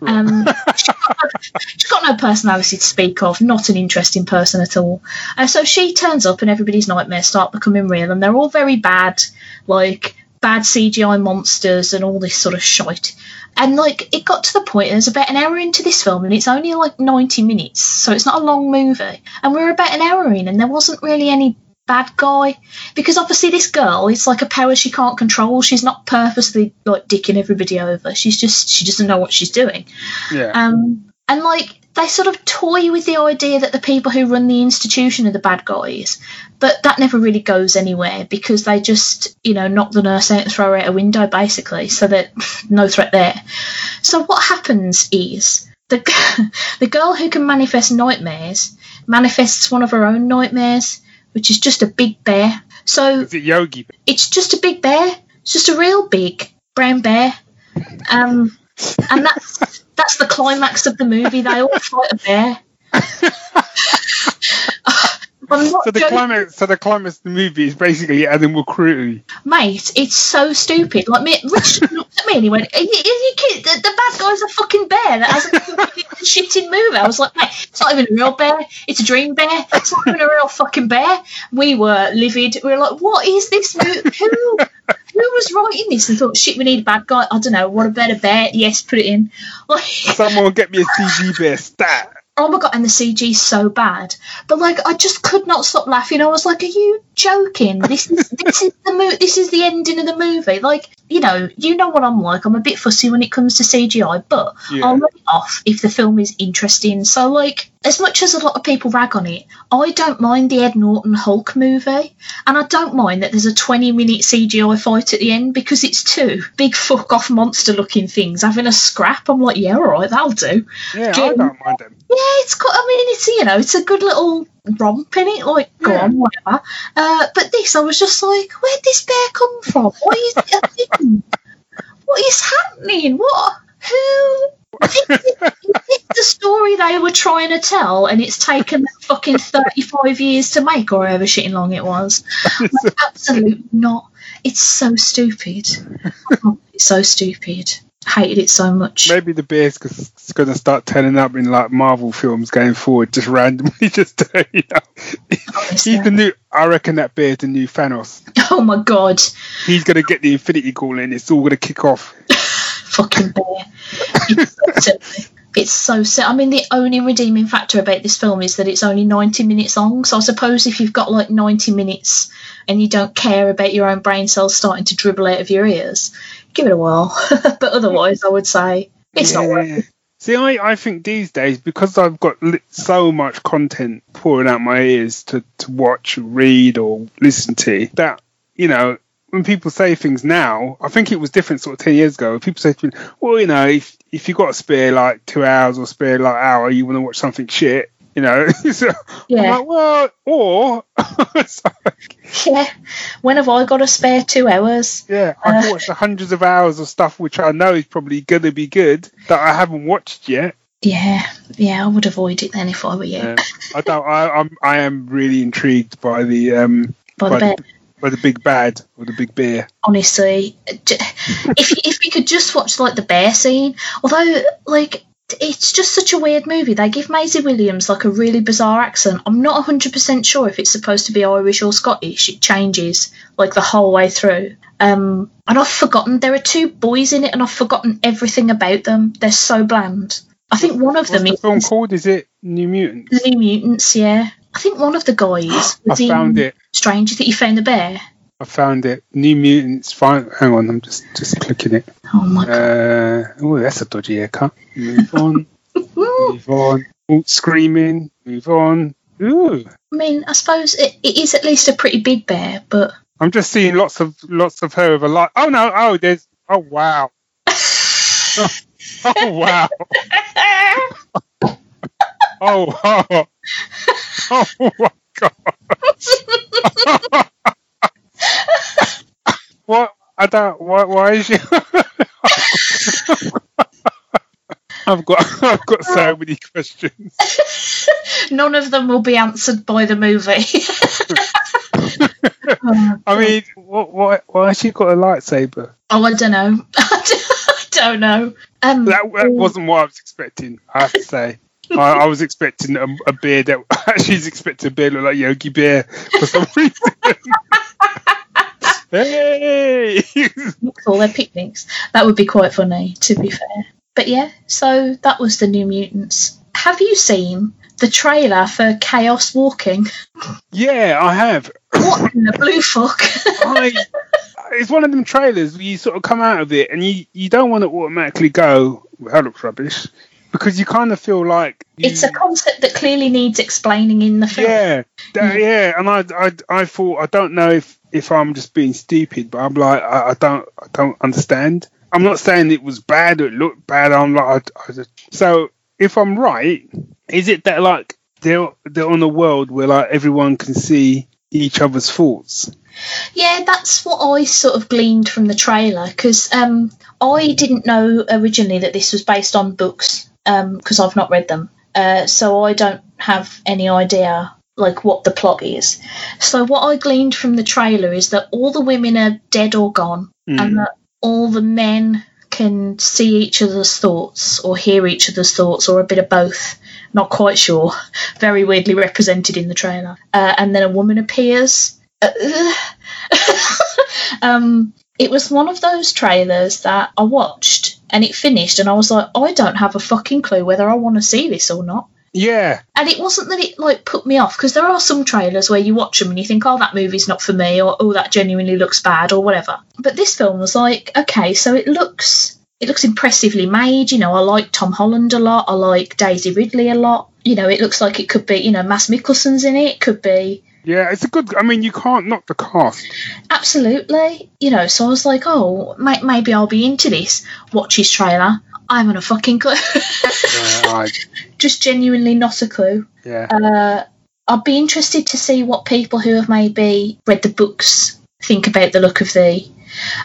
Um, she's got no personality to speak of, not an interesting person at all. And so she turns up, and everybody's nightmares start becoming real, and they're all very bad, like bad CGI monsters and all this sort of shite. And like it got to the point, there's about an hour into this film, and it's only like 90 minutes, so it's not a long movie. And we're about an hour in, and there wasn't really any bad guy because obviously this girl it's like a power she can't control. She's not purposely like dicking everybody over. She's just she doesn't know what she's doing. yeah. Um, and like they sort of toy with the idea that the people who run the institution are the bad guys, but that never really goes anywhere because they just, you know, knock the nurse out and throw her out a window basically, so that <laughs> no threat there. So what happens is the <laughs> the girl who can manifest nightmares manifests one of her own nightmares, which is just a big bear. So Is it Yogi? it's just a big bear. It's just a real big brown bear. Um, and that's <laughs> that's the climax of the movie. They all fight a bear. <laughs> So the climax, so the climax of the movie is basically Animal Crew. Mate, it's so stupid. Like, me, Richard <laughs> looked at me and he went, are you, are you kidding? The, the bad guy's a fucking bear that has a fucking <laughs> shitting movie. I was like, mate, it's not even a real bear. It's a dream bear. It's not even a real fucking bear. We were livid. We were like, what is this movie? <laughs> Who, who was writing this and thought, shit, we need a bad guy? I don't know. What a better bear? Yes, put it in. Like, Someone get me a CG bear stat. Oh my god, and the CG's so bad. But like, I just could not stop laughing. I was like, "Are you joking? This is this is the mo- this is the ending of the movie." Like, you know, you know what I'm like. I'm a bit fussy when it comes to CGI, but Yeah. I'll let it off if the film is interesting. So, like, as much as a lot of people rag on it, I don't mind the Ed Norton Hulk movie, and I don't mind that there's a 20 minute CGI fight at the end because it's two big fuck off monster looking things having a scrap. I'm like, yeah, all right, that'll do. Yeah, I don't mind them. Yeah, it's got. I mean, it's you know, it's a good little romp in it. Like, go Yeah. on, whatever. Uh, but this, I was just like, where'd this bear come from? What is thing? What is happening? What? Who? Is it, is it the story they were trying to tell, and it's taken them fucking thirty-five years to make, or however shitting long it was? <laughs> Like, absolutely not. It's so stupid. Oh, it's so stupid. Hated it so much. Maybe the bear's going to start turning up in like Marvel films going forward, just randomly. <laughs> Just you know, honestly. he's the new. I reckon that bear's the new Thanos. Oh my god. He's going to get the Infinity Gauntlet. and It's all going to kick off. <laughs> fucking bear. It's. <laughs> It's so silly. I mean, the only redeeming factor about this film is that it's only 90 minutes long. So I suppose if you've got like 90 minutes and you don't care about your own brain cells starting to dribble out of your ears, give it a while. <laughs> but otherwise, I would say it's not worth it. See, I, I think these days because I've got so much content pouring out my ears to, to watch, read, or listen to that you know when people say things now, I think it was different sort of ten years ago. People say to me, "Well, you know, if if you got to spare like two hours or spare like hour, you want to watch something shit." You know, <laughs> so Yeah. like, well, or <laughs> like, Yeah. When have I got a spare two hours? yeah, I Uh. watch the hundreds of hours of stuff which I know is probably going to be good that I haven't watched yet. Yeah. Yeah, I would avoid it then if I were you. Yeah. I don't. I, I'm. I am really intrigued by the um By the by bear. the, by the big bad or the big bear. honestly <laughs> if if we could just watch like the bear scene although like it's just such a weird movie. They give Maisie Williams like a really bizarre accent. I'm not 100% sure if it's supposed to be Irish or Scottish. It changes like the whole way through. Um and I've forgotten there are two boys in it and I've forgotten everything about them. They're so bland. I think one of What's them the is film called? Is it New Mutants? New Mutants yeah. I think one of the guys I was in found it. Strange that you found the bear I found it. New Mutants. Fine. Hang on. I'm just just clicking it. oh my god Uh, oh, that's a dodgy haircut. Move on. move on. Oh, screaming. Move on. Ooh. I mean, I suppose it, it is at least a pretty big bear, but I'm just seeing lots of lots of her with a lot. Oh no! Oh, there's. Oh wow! <laughs> Oh wow! Oh oh! <laughs> Oh my god! <laughs> what? I don't. Why? Why is she? I've got. I've got so many questions. <laughs> none of them will be answered by the movie. <laughs> oh, I mean, what? Why? Why has she got a lightsaber? oh, I don't know. <laughs> I don't know. Um, That, that wasn't what I was expecting. I have to say. I, I was expecting a, a bear that was expecting a bear to look like Yogi Bear for some reason. Hey! <laughs> all their picnics. That would be quite funny, to be fair. But yeah, so that was the New Mutants. Have you seen the trailer for Chaos Walking? yeah, I have. What in the blue fuck? <laughs> I, it's one of them trailers where you sort of come out of it and you, you don't want to automatically go, well, that looks rubbish. Because you kind of feel like. You, it's a concept that clearly needs explaining in the film. Yeah, that- yeah, and I, I, I thought I don't know if, if I'm just being stupid, but I'm like I, I don't I don't understand. I'm not saying it was bad or it looked bad. I'm like I, I just, so if I'm right, is it that like they're they're on a world where like everyone can see each other's thoughts? Yeah, that's what I sort of gleaned from the trailer because um, I didn't know originally that this was based on books because I've not read them. Uh, so I don't have any idea like what the plot is. So what I gleaned from the trailer is that all the women are dead or gone, Mm. and that all the men can see each other's thoughts or hear each other's thoughts or a bit of both. Not quite sure. <laughs> Very weirdly represented in the trailer. Uh, and then a woman appears. Uh, <laughs> um, it was one of those trailers that I watched and it finished, and I was like, I don't have a fucking clue whether I want to see this or not. Yeah, And it wasn't that it like put me off because there are some trailers where you watch them and you think, oh, that movie's not for me, or oh, that genuinely looks bad, or whatever. But this film was like, okay, so it looks it looks impressively made. You know, I like Tom Holland a lot. I like Daisy Ridley a lot. You know, it looks like it could be, you know, Mads Mikkelsen's in it. It could be yeah, it's a good. I mean, you can't knock the cast. absolutely. You know, so I was like, oh, may- maybe I'll be into this. Watch his trailer. I haven't a fucking clue. Yeah, I, <laughs> Just genuinely not a clue. yeah. uh, I'd be interested to see what people who have maybe read the books think about the look of the.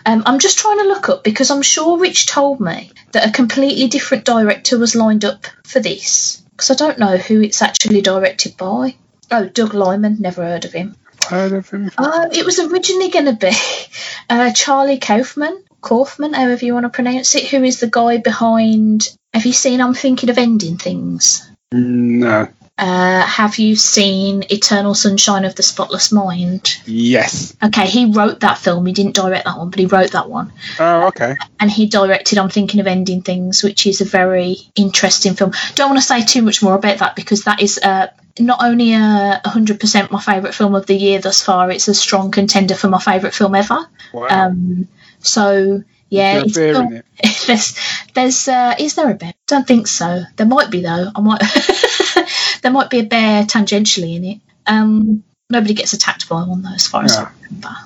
Um, I'm just trying to look up because I'm sure Rich told me that a completely different director was lined up for this. Because I don't know who it's actually directed by. Oh, Doug Liman, never heard of him. Heard of him? Uh, it was originally going to be <laughs> uh, Charlie Kaufman, Kaufman, however you want to pronounce it, who is the guy behind. Have you seen I'm Thinking of Ending Things? No. Uh, have you seen Eternal Sunshine of the Spotless Mind? Yes. Okay, he wrote that film. He didn't direct that one, but he wrote that one. Oh, okay. And he directed I'm Thinking of Ending Things, which is a very interesting film. Don't want to say too much more about that because that is uh, not only a 100% my favourite film of the year thus far, it's a strong contender for my favourite film ever. Wow. Um, so, yeah. Is there a bear not- <laughs> there's, there's, uh, is there a bear? Don't think so. There might be though. I might, <laughs> there might be a bear tangentially in it. Um, nobody gets attacked by one though, as far as I Yeah. remember.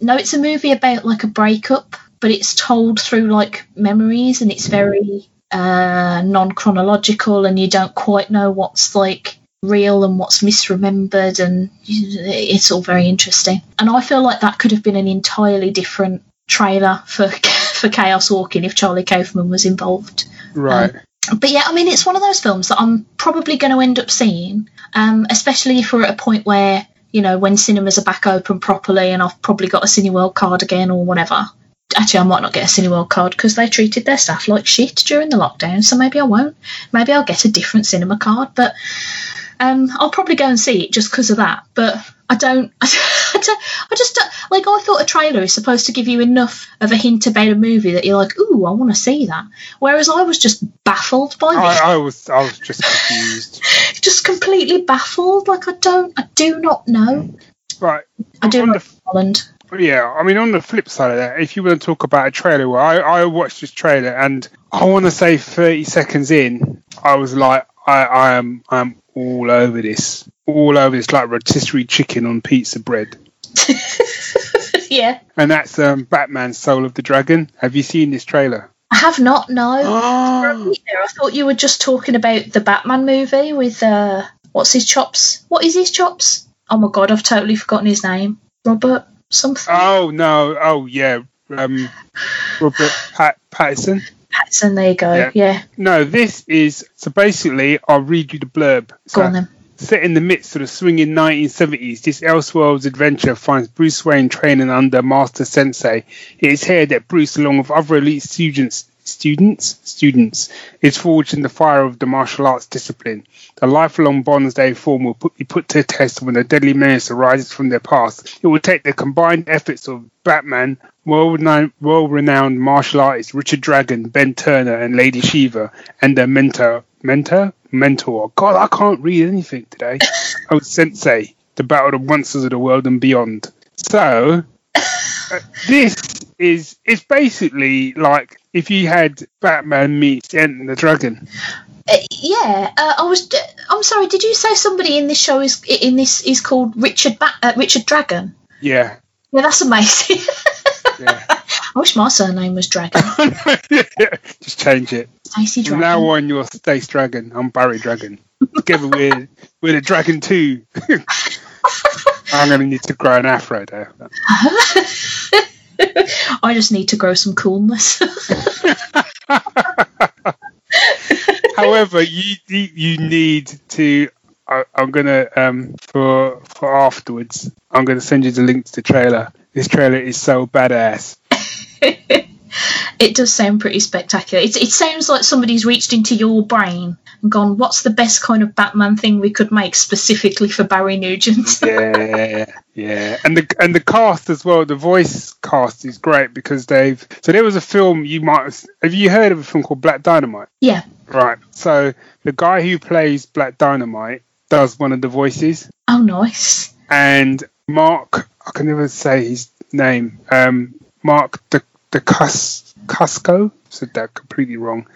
No, it's a movie about like a breakup, but it's told through like memories, and it's very uh, non-chronological, and you don't quite know what's like real and what's misremembered, and it's all very interesting. And I feel like that could have been an entirely different trailer for <laughs> for Chaos Walking if Charlie Kaufman was involved. Right. But yeah, I mean, it's one of those films that I'm probably going to end up seeing, um, especially if we're at a point where, you know, when cinemas are back open properly and I've probably got a Cineworld card again or whatever. Actually, I might not get a Cineworld card because they treated their staff like shit during the lockdown, so maybe I won't. Maybe I'll get a different cinema card, but um, I'll probably go and see it just because of that. But <laughs> I don't, I don't, I just don't, like. I thought a trailer is supposed to give you enough of a hint about a movie that you're like, ooh, I want to see that. Whereas I was just baffled by this, I, I was I was just confused. <laughs> just completely baffled. Like I don't, I do not know. Right. I do not the- Holland. Yeah, I mean, on the flip side of that, if you want to talk about a trailer, well, I, I watched this trailer and I want to say 30 seconds in, I was like, I, I am I'm all over this. All over this, like rotisserie chicken on pizza bread. <laughs> yeah, And that's um, Batman Soul of the Dragon. Have you seen this trailer? I have not. No. <gasps> Oh, I thought you were just talking about the Batman movie with uh, what's his chops? What is his chops? Oh my god, I've totally forgotten his name. Robert something. oh no. Oh, yeah. Um, Robert Pat- Pattinson. Patterson. There you go. Yeah. Yeah, No, this is so basically. I'll read you the blurb. go on then. Set in the midst of the swinging 1970s, this Elseworlds adventure finds Bruce Wayne training under Master Sensei. It is here that Bruce, along with other elite students, students, students, is forged in the fire of the martial arts discipline. The lifelong bonds they form will put, be put to the test when a deadly menace arises from their past. It will take the combined efforts of Batman, world-renowned, martial artist Richard Dragon, Ben Turner, and Lady Shiva, and their mentor, mentor, mentor. God, I can't read anything today. <laughs> oh, Sensei, the battle of monsters of the world and beyond. So, this is it's basically like if you had Batman meets the Dragon. Uh, yeah, uh, I was. I'm sorry. Did you say somebody in this show is in this is called Richard ba- uh, Richard Dragon? Yeah, Yeah, that's amazing. yeah. <laughs> I wish my surname was Dragon. <laughs> Just change it. Stacey Dragon. From now on, you're Stace Dragon. I'm Barry Dragon. Together we're we're the Dragon Two. <laughs> I'm gonna need to grow an afro there. <laughs> I just need to grow some coolness. <laughs> However, you you you need to I, I'm gonna um for for afterwards. I'm gonna send you the link to the trailer. This trailer is so badass. <laughs> it does sound pretty spectacular. It, it sounds like somebody's reached into your brain and gone, "What's the best kind of Batman thing we could make specifically for Barry Nugent?" <laughs> yeah, yeah, and the and the cast as well. The voice cast is great because they've. So there was a film you might have, have you heard of a film called Black Dynamite? yeah. Right. So the guy who plays Black Dynamite does one of the voices, Oh, nice. and Mark, I can never say his name. Um, Mark the the Cus Cusco said that completely wrong.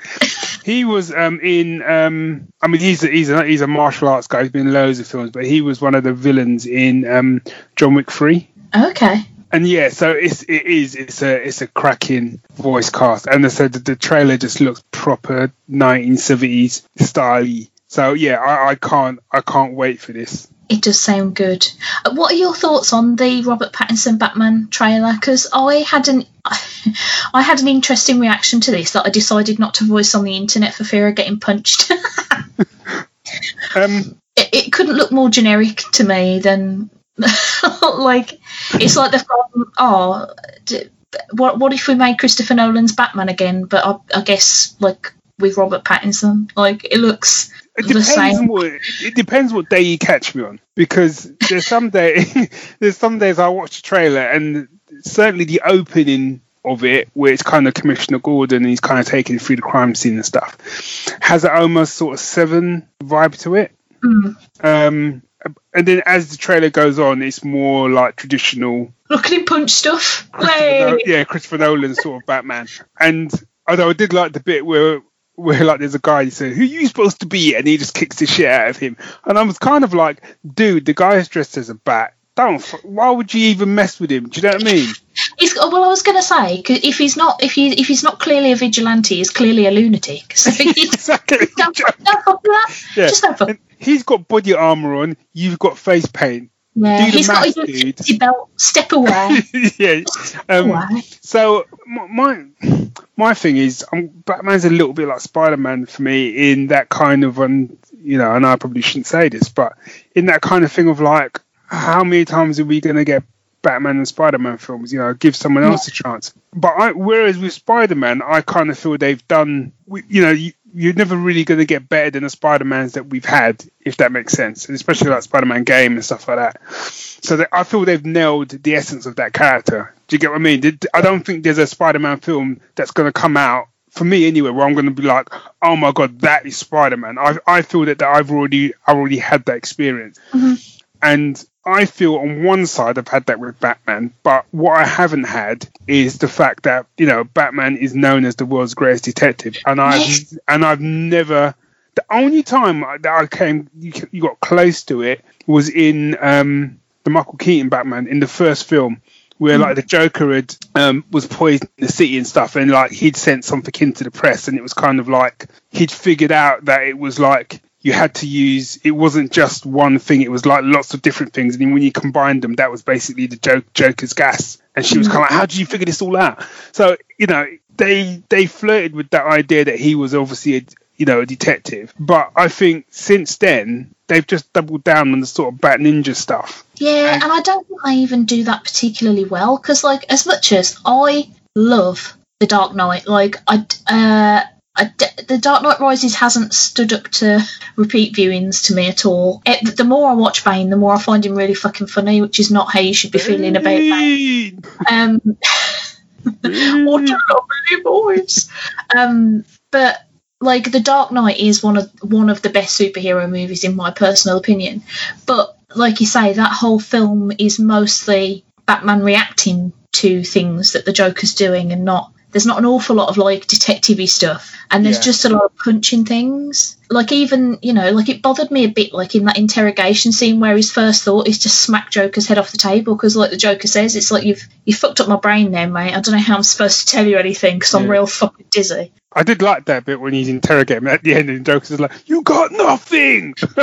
He was um, in. Um, I mean, he's a, he's a he's a martial arts guy. He's been in loads of films, but he was one of the villains in um, John Wick Three. Okay. And yeah, so it's it is it's a it's a cracking voice cast, and I said the trailer just looks proper 1970s style. So yeah, I, I can't I can't wait for this. It does sound good. Uh, What are your thoughts on the Robert Pattinson Batman trailer? Because I had an <laughs> I had an interesting reaction to this that I decided not to voice on the internet for fear of getting punched. <laughs> Um, it, it couldn't look more generic to me than <laughs> like it's like they've gone oh d- what what if we made Christopher Nolan's Batman again but I, I guess like with Robert Pattinson like it looks it depends what it depends what day you catch me on because there's some <laughs> day there's some days I watch the trailer and certainly the opening of it where it's kind of Commissioner Gordon and he's kind of taking through the crime scene and stuff has an almost sort of seven vibe to it. Mm. Um, and then as the trailer goes on, it's more like traditional look at him punch stuff Christopher. Nol- yeah, Christopher Nolan sort of Batman. And although I did like the bit where where like there's a guy who said, "Who you supposed to be?" and he just kicks the shit out of him. And I was kind of like, "Dude, the guy is dressed as a bat. Don't. Why would you even mess with him? Do you know what I mean?" He's, oh, well, I was going to say if he's not if he if he's not clearly a vigilante, he's clearly a lunatic. So <laughs> exactly. don't, don't fuck with. Yeah. Just don't. And he's got body armor on. You've got face paint. Yeah, he's got his dude. belt. Step away. <laughs> yeah. Um, away. So my my, thing is, um, Batman's a little bit like Spider-Man for me in that kind of um, you know, and I probably shouldn't say this, but in that kind of thing of like, how many times are we going to get Batman and Spider-Man films? You know, give someone else a chance. But I, whereas with Spider-Man, I kind of feel they've done, you know, you, you're never really going to get better than the Spider-Mans that we've had, if that makes sense, especially like Spider-Man game and stuff like that. So that I feel they've nailed the essence of that character. Do you get what I mean? I don't think there's a Spider-Man film that's going to come out for me anyway, where I'm going to be like, "Oh my god, that is Spider-Man." I I feel that, that I've already I already had that experience, mm-hmm. and I feel on one side I've had that with Batman, but what I haven't had is the fact that you know Batman is known as the world's greatest detective, and I've Yes. and I've never. The only time that I came, you, you got close to it was in um, the Michael Keaton Batman in the first film, where like the Joker had um, was poisoning the city and stuff, and like he'd sent something into the press, and it was kind of like he'd figured out that it was like you had to use it wasn't just one thing; it was like lots of different things, and then when you combined them, that was basically the jo- Joker's gas. And she was kind of like, "How did you figure this all out?" So you know, they they flirted with that idea that he was obviously a you know a detective, but I think since then they've just doubled down on the sort of Bat Ninja stuff. Yeah, and I don't think they even do that particularly well because, like, as much as I love The Dark Knight, like, I, uh, d- The Dark Knight Rises hasn't stood up to repeat viewings to me at all. It, the more I watch Bane, the more I find him really fucking funny, which is not how you should be feeling about Bane. Um, <laughs> what a lovely voice. Um, but like the Dark Knight is one of one of the best superhero movies in my personal opinion. But like you say, that whole film is mostly Batman reacting to things that the Joker's doing, and not there's not an awful lot of like detective stuff, and there's Yeah. just a lot of punching things. Like even you know, like it bothered me a bit, like in that interrogation scene where his first thought is to smack Joker's head off the table because, like the Joker says, it's like you've you fucked up my brain there, mate. I don't know how I'm supposed to tell you anything because I'm Yeah. real fucking dizzy. I did like that bit when he's interrogating him at the end, and Joker's like, "You got nothing." <laughs>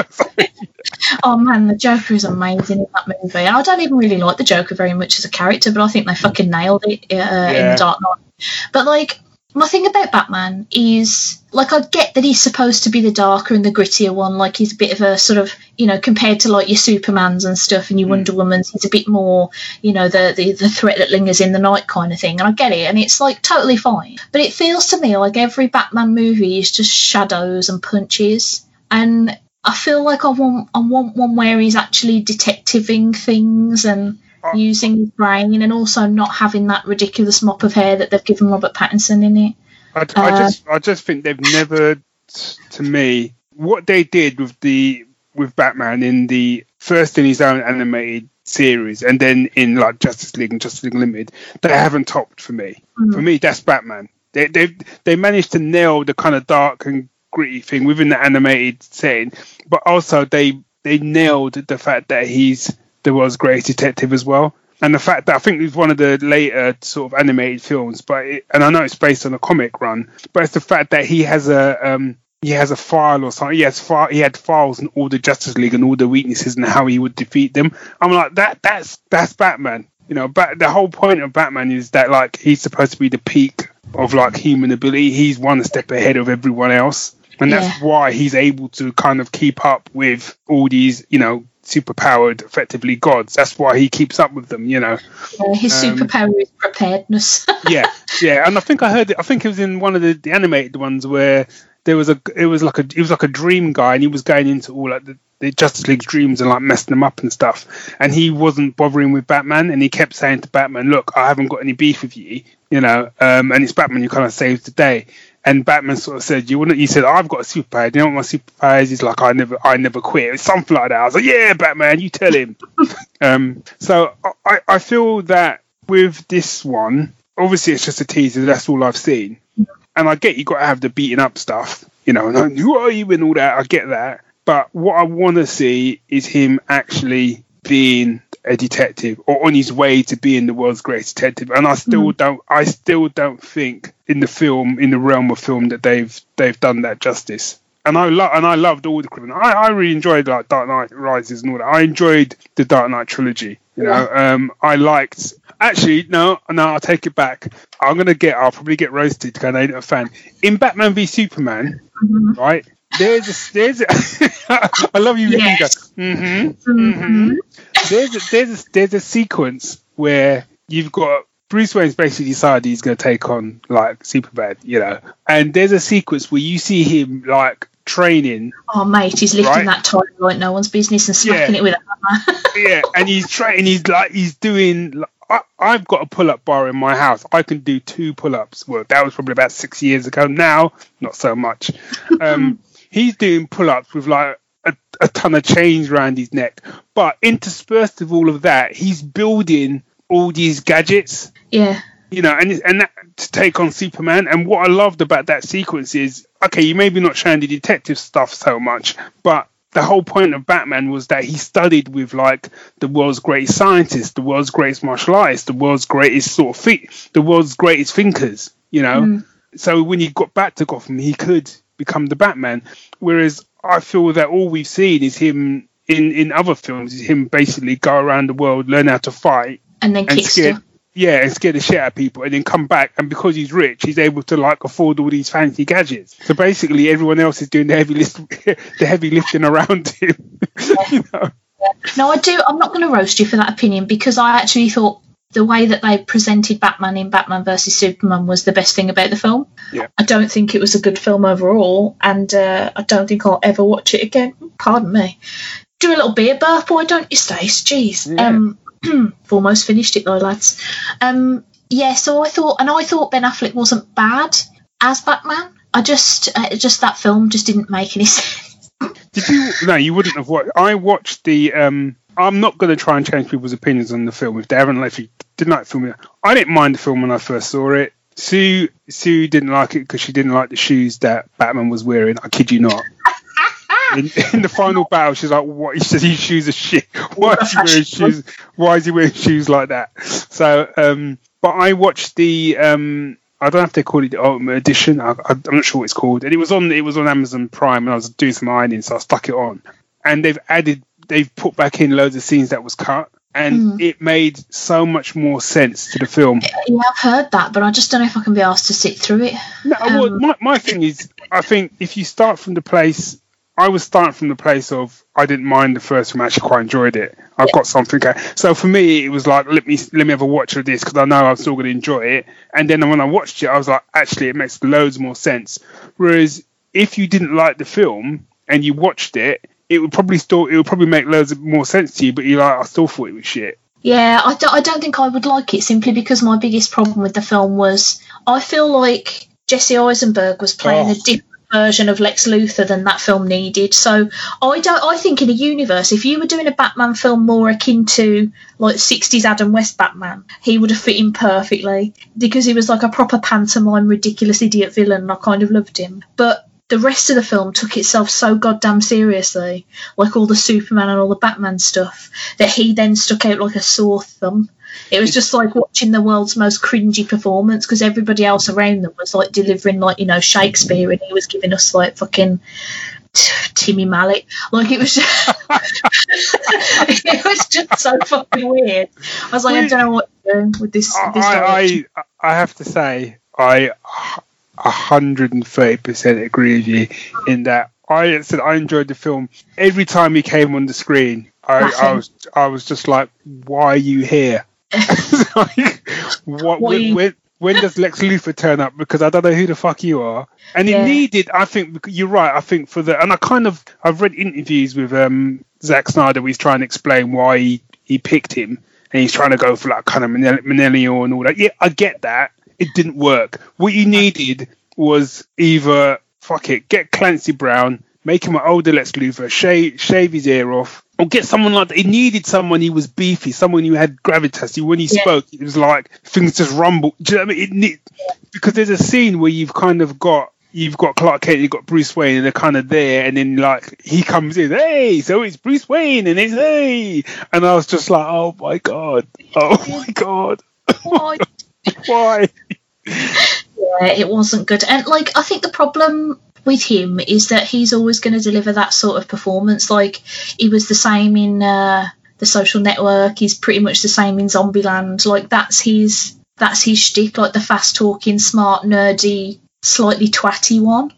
Oh man, the Joker is amazing in that movie. I don't even really like the Joker very much as a character, but I think they fucking nailed it uh, in the Dark Knight. But like, my thing about Batman is like I get that he's supposed to be the darker and the grittier one. Like he's a bit of a sort of you know, compared to like your Supermans and stuff and your Mm. Wonder Womans, he's a bit more, you know, the, the the threat that lingers in the night kind of thing. And I get it, and it's like totally fine. But it feels to me like every Batman movie is just shadows and punches, and I feel like I want I want one where he's actually detectiving things and using his brain, and also not having that ridiculous mop of hair that they've given Robert Pattinson in it. I, I Uh, just I just think they've never, to me, what they did with the with Batman in the first in his own animated series and then in like Justice League and Justice League Limited, they haven't topped for me. For me, that's Batman. They they they managed to nail the kind of dark and gritty thing within the animated setting, but also they they nailed the fact that he's the world's greatest detective as well. And the fact that I think it's one of the later sort of animated films, but it, and I know it's based on a comic run, but it's the fact that he has a um, he has a file or something. He has file, he had files in all the Justice League and all the weaknesses and how he would defeat them. I'm like that that's that's Batman. You know, but the whole point of Batman is that like he's supposed to be the peak of like human ability. He's one step ahead of everyone else. And that's why he's able to kind of keep up with all these, you know, superpowered, effectively gods. That's why he keeps up with them, you know. Uh, his Um, superpower is preparedness. <laughs> yeah, yeah, and I think I heard it. I think it was in one of the, the animated ones where there was a. It was like a. It was like a dream guy, and he was going into all like the, the Justice League's dreams and like messing them up and stuff. And he wasn't bothering with Batman, and he kept saying to Batman, "Look, I haven't got any beef with you, you know." Um, and it's Batman who kind of saves the day. And Batman sort of said, "You wouldn't." He said, "I've got a superpower. Do you know what my superpower is?" He's like, "I never, I never quit." It's something like that. I was like, "Yeah, Batman, you tell him." <laughs> um, so I, I feel that with this one, obviously it's just a teaser. That's all I've seen, and I get you got to have the beating up stuff, you know. And who are you and all that? I get that, but what I want to see is him actually being a detective or on his way to being the world's greatest detective. And I still don't, I still don't think in the film, in the realm of film, that they've they've done that justice. And I love and I loved all the criminal. I, I really enjoyed like Dark Knight Rises and all that. I enjoyed the Dark Knight trilogy. You know, um, I liked. Actually, no, no, I'll take it back. I'm gonna get. I'll probably get roasted because I ain't a fan. In Batman v Superman, right? There's a there's. A, <laughs> I love you. Yes. Mm-hmm, mm-hmm. There's a, there's a, there's a sequence where you've got Bruce Wayne's basically decided he's going to take on like Superman, you know, and there's a sequence where you see him like training oh, mate, he's lifting Right. that title like no one's business and smacking Yeah. it with a hammer. <laughs> yeah, and he's training. He's like he's doing. I, I've got a pull-up bar in my house. I can do two pull-ups. Well, that was probably about six years ago. Now, not so much. Um, <laughs> he's doing pull-ups with like a, a ton of chains around his neck. But interspersed with all of that, he's building all these gadgets yeah. you know, and and that, to take on Superman. And what I loved about that sequence is, okay, you maybe not showing the detective stuff so much, but the whole point of Batman was that he studied with like the world's greatest scientists, the world's greatest martial artists, the world's greatest sort of feet, the world's greatest thinkers. You know, mm. so when he got back to Gotham, he could become the Batman. Whereas I feel that all we've seen is him in in other films is him basically go around the world, learn how to fight, And then and scare, yeah, and scare the shit out of people, and then come back. And because he's rich, he's able to like afford all these fancy gadgets. So basically, everyone else is doing the heavy lift, <laughs> the heavy lifting around him. <laughs> you know? No, I do. I'm not going to roast you for that opinion because I actually thought the way that they presented Batman in Batman versus Superman was the best thing about the film. Yeah. I don't think it was a good film overall, and uh, I don't think I'll ever watch it again. Pardon me. Do a little beer burp, why don't you, Stace? Jeez. Yeah. Um, <clears throat> almost finished it though, lads. Um, yeah, so I thought, and I thought Ben Affleck wasn't bad as Batman. I just, uh, just that film just didn't make any <laughs> sense. Did you? No, you wouldn't have watched. I watched the. um I'm not going to try and change people's opinions on the film if they haven't actually didn't like the film. I didn't mind the film when I first saw it. Sue Sue didn't like it because she didn't like the shoes that Batman was wearing. I kid you not. <laughs> In, in the final battle, she's like, "What?" He says, "His shoes are shit. Why is he wearing <laughs> shoes? Why is he wearing shoes like that?" So, um, but I watched the. Um, I don't know if they call it the Ultimate Edition. I, I, I'm not sure what it's called. And it was on. It was on Amazon Prime, and I was doing some ironing, so I stuck it on. And they've added. They've put back in loads of scenes that was cut, and it made so much more sense to the film. Yeah, I've heard that, but I just don't know if I can be asked to sit through it. No, well, Um, my, my thing is, I think if you start from the place I was starting from the place of I didn't mind the first film, I actually quite enjoyed it. I've Yeah. got something. So for me, it was like let me let me have a watch of this because I know I'm still going to enjoy it. And then when I watched it, I was like, actually, it makes loads more sense. Whereas if you didn't like the film and you watched it, it would probably still it would probably make loads more sense to you. But you like, I still thought it was shit. Yeah, I don't, I don't think I would like it simply because my biggest problem with the film was I feel like Jesse Eisenberg was playing Oh. a different version of Lex Luthor than that film needed. So I don't. I think in a universe, if you were doing a Batman film more akin to like '60s Adam West Batman, he would have fit in perfectly because he was like a proper pantomime, ridiculous idiot villain. And I kind of loved him, but. The rest of the film took itself so goddamn seriously, like all the Superman and all the Batman stuff, that he then stuck out like a sore thumb. It was just like watching the world's most cringy performance because everybody else around them was like delivering like you know Shakespeare and he was giving us like fucking t- Timmy Mallett. Like it was, <laughs> it was just so fucking weird. I was like, I don't know what to do with this. this. I, I I have to say I a hundred and thirty percent agree with you in that I said I enjoyed the film every time he came on the screen. I, I was I was just like, why are you here? <laughs> <laughs> like, what when, when, when does Lex Luthor turn up? Because I don't know who the fuck you are. And Yeah. it needed, I think, you're right. I think for the, and I kind of, I've read interviews with um, Zack Snyder where he's trying to explain why he, he picked him, and he's trying to go for like kind of millennial and all that. Yeah, I get that. It didn't work. What you needed was either fuck it, get Clancy Brown, make him an older Lex Luthor, shave shave his ear off, or get someone like that. It needed someone who was beefy, someone who had gravitas. When he Yeah. spoke, it was like things just rumbled. Do you know what I mean? It because there's a scene where you've kind of got you've got Clark Kent, you've got Bruce Wayne, and they're kind of there, and then like he comes in, hey, so it's Bruce Wayne, and it's hey, and I was just like, oh my god, oh my god, Why? <laughs> why? Yeah, it wasn't good. And like, I think the problem with him is that he's always going to deliver that sort of performance. Like, he was the same in uh, the Social Network. He's pretty much the same in Zombieland. Like, that's his that's his shtick. Like the fast talking, smart, nerdy, slightly twatty one.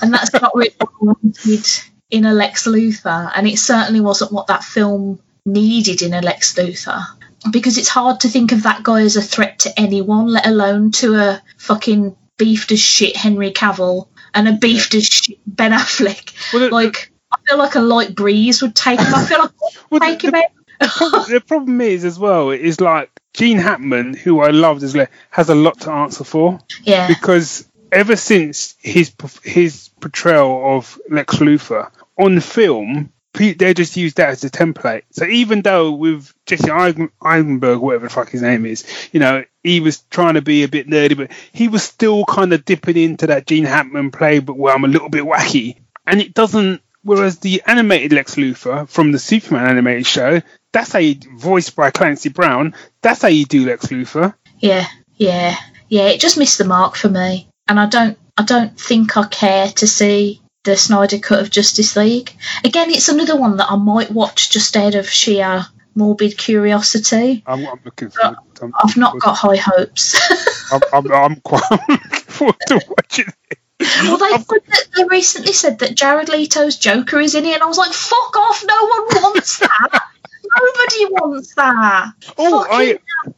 And that's not really what I wanted in a Lex Luthor. And it certainly wasn't what that film needed in a Lex Luthor because it's hard to think of that guy as a threat to anyone, let alone to a fucking beefed as shit Henry Cavill and a beefed as shit Ben Affleck. Well, the- Like, I feel like a light breeze would take him. I feel like <laughs> Well, take the- him out. <laughs> problem, the problem is as well is like Gene Hackman, who I loved as Le- has a lot to answer for Yeah, because ever since his his portrayal of Lex Luthor on film, they just used that as a template. So even though with Jesse Eisen- Eisenberg, whatever the fuck his name is, you know, he was trying to be a bit nerdy, but he was still kind of dipping into that Gene Hackman play, but where I'm a little bit wacky, and it doesn't. Whereas the animated Lex Luthor from the Superman animated show, that's how you voiced by Clancy Brown. That's how you do Lex Luthor. yeah, yeah, yeah. It just missed the mark for me, and I don't, I don't think I care to see the Snyder cut of Justice League. Again, it's another one that I might watch just out of sheer morbid curiosity. I'm, I'm looking forward. I'm, I've not got high hopes. <laughs> I'm, I'm, I'm quite <laughs> looking forward to watching it. Well, they, that, they recently said that Jared Leto's Joker is in it, and I was like, "Fuck off! No one wants that. Nobody wants that." Oh, Fucking I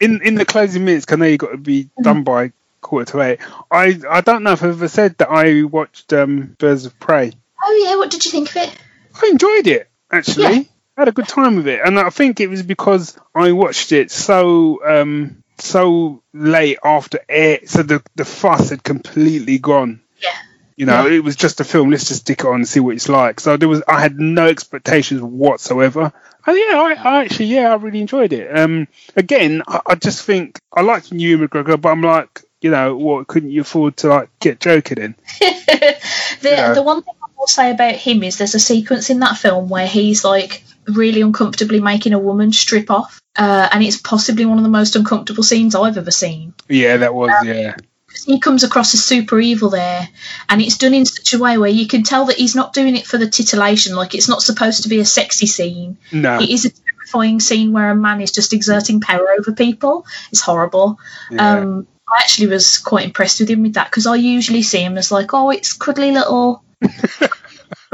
in in the closing minutes, I know you got to be mm-hmm. done by quarter to eight. I I don't know if I've ever said that I watched um, Birds of Prey. oh yeah, what did you think of it? I enjoyed it actually. Yeah. I had a good time with it, and I think it was because I watched it so um so late after air, so the the fuss had completely gone. Yeah. You know, Yeah. it was just a film. Let's just stick it on and see what it's like. So there was, I had no expectations whatsoever. And yeah, I, I actually, yeah, I really enjoyed it. Um, again, I, I just think I liked Ewan McGregor, but I'm like, you know, what couldn't you afford to like get Joker in? <laughs> the Yeah. the one thing I will say about him is there's a sequence in that film where he's like really uncomfortably making a woman strip off, uh, and it's possibly one of the most uncomfortable scenes I've ever seen. Yeah, that was yeah. he comes across as super evil there, and it's done in such a way where you can tell that he's not doing it for the titillation. Like it's not supposed to be a sexy scene. No, It is a terrifying scene where a man is just exerting power over people. It's horrible. yeah. Um, I actually was quite impressed with him with that because I usually see him as like, oh, it's cuddly little <laughs>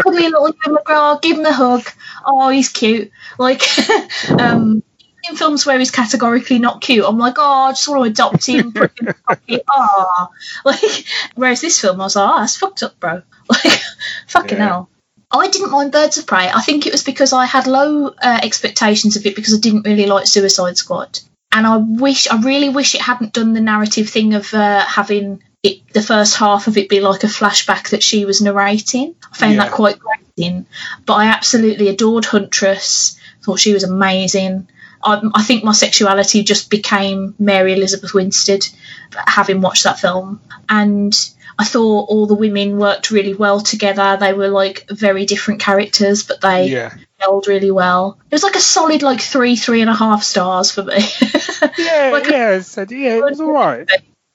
cuddly little Ewan McGraw, give him a hug. Oh, he's cute. Like, <laughs> um, in films where he's categorically not cute, I'm like, oh, I just want to adopt him, put him in. Oh, <laughs> like, whereas this film, I was like, oh, that's fucked up, bro. Like, fucking Yeah. hell. I didn't mind Birds of Prey. I think it was because I had low uh, expectations of it because I didn't really like Suicide Squad, and I wish, I really wish it hadn't done the narrative thing of uh, having it, the first half of it be like a flashback that she was narrating. I found Yeah. that quite grating, but I absolutely adored Huntress. Thought she was amazing. I, I think my sexuality just became Mary Elizabeth Winstead having watched that film, and I thought all the women worked really well together. They were like very different characters, but they Yeah. Gelled really well. It was like a solid like three, three and a half stars for me. <laughs> Yeah, Like- yeah, yeah, it was all right.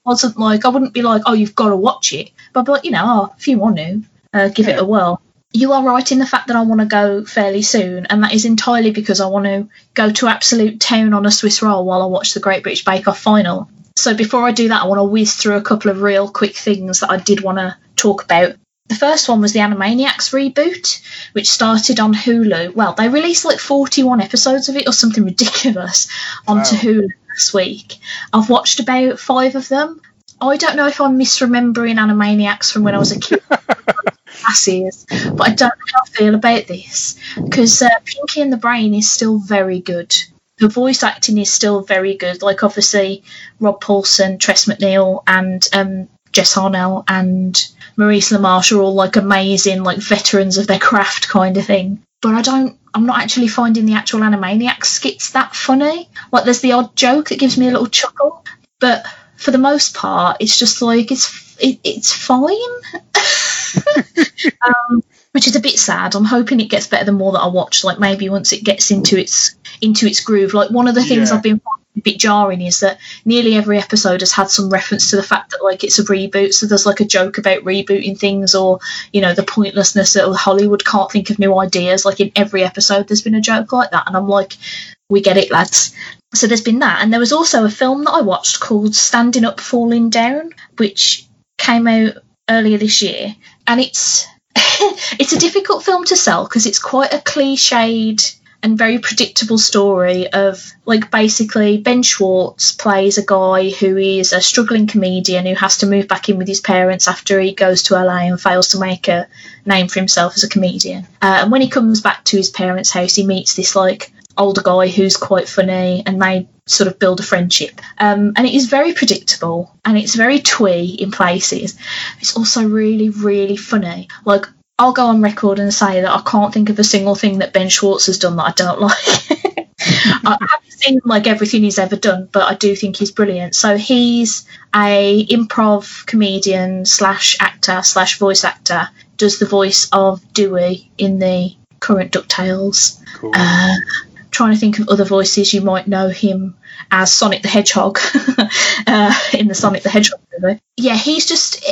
wasn't like I wouldn't be like, oh, you've got to watch it, but like, you know, oh, if you want to, uh, give it a whirl. You are right in the fact that I want to go fairly soon, and that is entirely because I want to go to absolute town on a Swiss roll while I watch the Great British Bake Off final. So before I do that, I want to whiz through a couple of real quick things that I did want to talk about. The first one was the Animaniacs reboot, which started on Hulu. Well, they released like 41 episodes of it or something <laughs> ridiculous onto Wow. Hulu last week. I've watched about five of them. I don't know if I'm misremembering Animaniacs from when I was a kid. <laughs> Classes, but I don't know how I feel about this because uh, Pinky and the Brain is still very good. The voice acting is still very good. Like obviously Rob Paulsen, Tress MacNeille, and um, Jess Harnell and Maurice LaMarche are all like amazing, like veterans of their craft kind of thing. But I don't. I'm not actually finding the actual Animaniacs skits that funny. Like there's the odd joke that gives me a little chuckle, but for the most part, it's just like it's it, it's fine. <laughs> um, which is a bit sad. I'm hoping it gets better the more that I watch. Like maybe once it gets into its into its groove. Like one of the things Yeah. I've been bit jarring is that nearly every episode has had some reference to the fact that like it's a reboot. So there's like a joke about rebooting things, or you know the pointlessness that Hollywood can't think of new ideas. Like in every episode, there's been a joke like that, and I'm like, we get it, lads. So there's been that, and there was also a film that I watched called Standing Up, Falling Down, which came out earlier this year, and it's <laughs> it's a difficult film to sell because it's quite a cliched and very predictable story of like basically Ben Schwartz plays a guy who is a struggling comedian who has to move back in with his parents after he goes to LA and fails to make a name for himself as a comedian. Uh, and when he comes back to his parents' house, he meets this like older guy who's quite funny and they sort of build a friendship. Um, and it is very predictable and it's very twee in places. It's also really, really funny. Like, I'll go on record and say that I can't think of a single thing that Ben Schwartz has done that I don't like. <laughs> I haven't seen like everything he's ever done, but I do think he's brilliant. So he's a improv comedian slash actor slash voice actor. Does the voice of Dewey in the current Ducktales. Cool. Uh, trying to think of other voices you might know him as Sonic the Hedgehog <laughs> uh, in the Sonic the Hedgehog movie. Yeah, he's just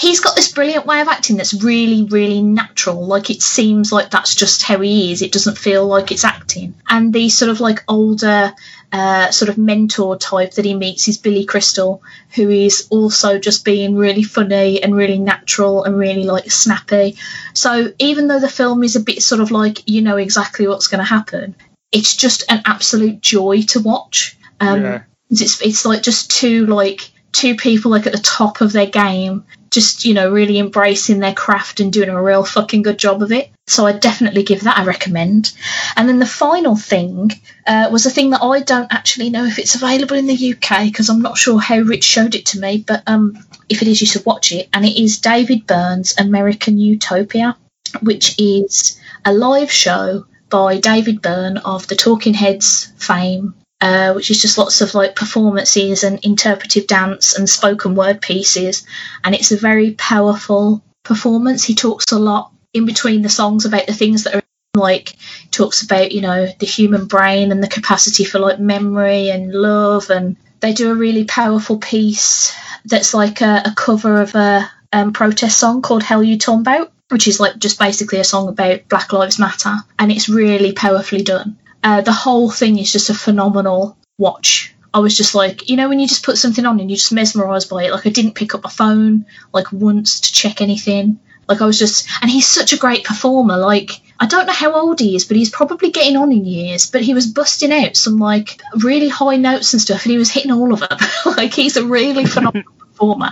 he's got this brilliant way of acting that's really really natural. Like it seems like that's just how he is. It doesn't feel like it's acting. And the sort of like older uh, sort of mentor type that he meets is Billy Crystal, who is also just being really funny and really natural and really like snappy. So even though the film is a bit sort of like you know exactly what's going to happen, it's just an absolute joy to watch. Um, Yeah. It's it's like just two like two people like at the top of their game, just you know really embracing their craft and doing a real fucking good job of it. So I definitely give that a recommend. And then the final thing uh, was a thing that I don't actually know if it's available in the UK because I'm not sure how Rich showed it to me. But um, if it is, you should watch it. And it is David Byrne's American Utopia, which is a live show by David Byrne of the Talking Heads fame. Uh, which is just lots of like performances and interpretive dance and spoken word pieces, and it's a very powerful performance. He talks a lot in between the songs about the things that are like talks about you know the human brain and the capacity for like memory and love. And they do a really powerful piece that's like a, a cover of a um, protest song called Hell You Talmbout which is like just basically a song about black lives matter. And it's really powerfully done uh, the whole thing is just a phenomenal watch I was just like, you know, when you just put something on and you're just mesmerised by it. Like I didn't pick up my phone like once to check anything. Like I was just, and he's such a great performer. Like I don't know how old he is, but he's probably getting on in years. But he was busting out some like really high notes and stuff, and he was hitting all of them. <laughs> like he's a really phenomenal <laughs> performer.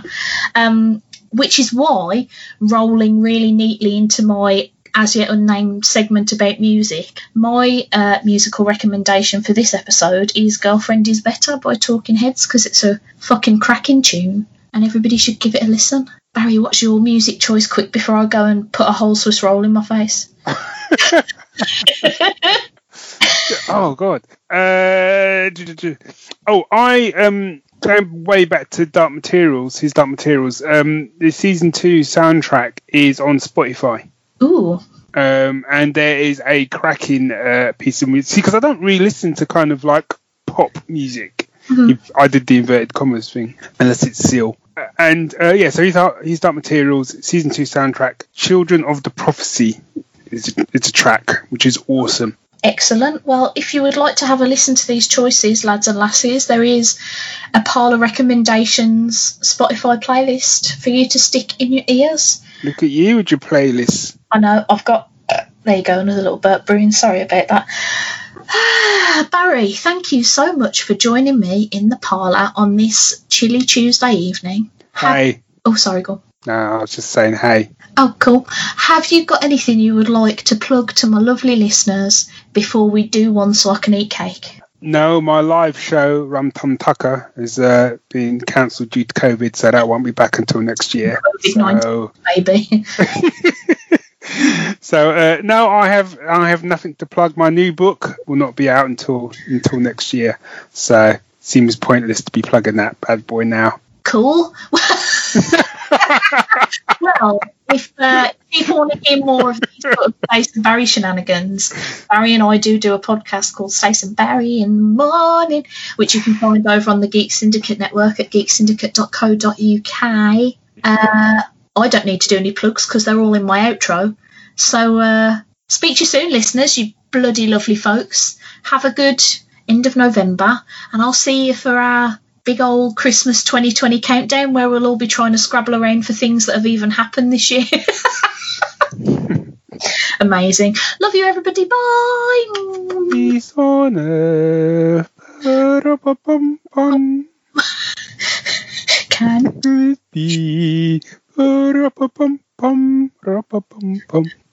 Um, which is why rolling really neatly into my as yet unnamed segment about music. My uh, musical recommendation for this episode is Girlfriend is Better by Talking Heads because it's a fucking cracking tune and everybody should give it a listen. Barry, what's your music choice quick before I go and put a whole Swiss roll in my face? <laughs> <laughs> oh god. Uh, oh, I um going way back to Dark Materials. His Dark Materials. Um, the season two soundtrack is on Spotify. Ooh. Um, and there is a cracking uh, piece of music because I don't really listen to kind of like pop music. Mm-hmm. I did the inverted commas thing, unless it's Seal. And uh, yeah, so he's out, he's Dark Materials season two soundtrack. Children of the Prophecy is it's a track which is awesome. Excellent. Well, if you would like to have a listen to these choices, lads and lassies, there is a Parlour Recommendations Spotify playlist for you to stick in your ears. Look at you with your playlist. I know. I've got. Uh, there you go. Another little burp brewing. Sorry about that. Barry, thank you so much for joining me in the parlour on this chilly Tuesday evening. Hey. oh, sorry, go. No, I was just saying hey. Oh, cool. Have you got anything you would like to plug to my lovely listeners before we do one so I can eat cake? No, my live show, Rum Tum Tucker, is uh, being cancelled due to COVID, so that won't be back until next year. So... Maybe. <laughs> so uh, no, I have I have nothing to plug. My new book will not be out until until next year, so seems pointless to be plugging that bad boy now. Cool. <laughs> well, if uh, people want to hear more of these <laughs> sort of Stace and Barry shenanigans, Barry and I do do a podcast called Stace and Barry in the Morning, which you can find over on the Geek Syndicate network at geeksyndicate.co.uk. Uh, I don't need to do any plugs because they're all in my outro. So, uh, speak to you soon, listeners, you bloody lovely folks. Have a good end of November, and I'll see you for our big old Christmas 2020 countdown where we'll all be trying to scrabble around for things that have even happened this year. <laughs> Amazing. Love you, everybody. Bye. Peace on earth. <laughs> Can it be?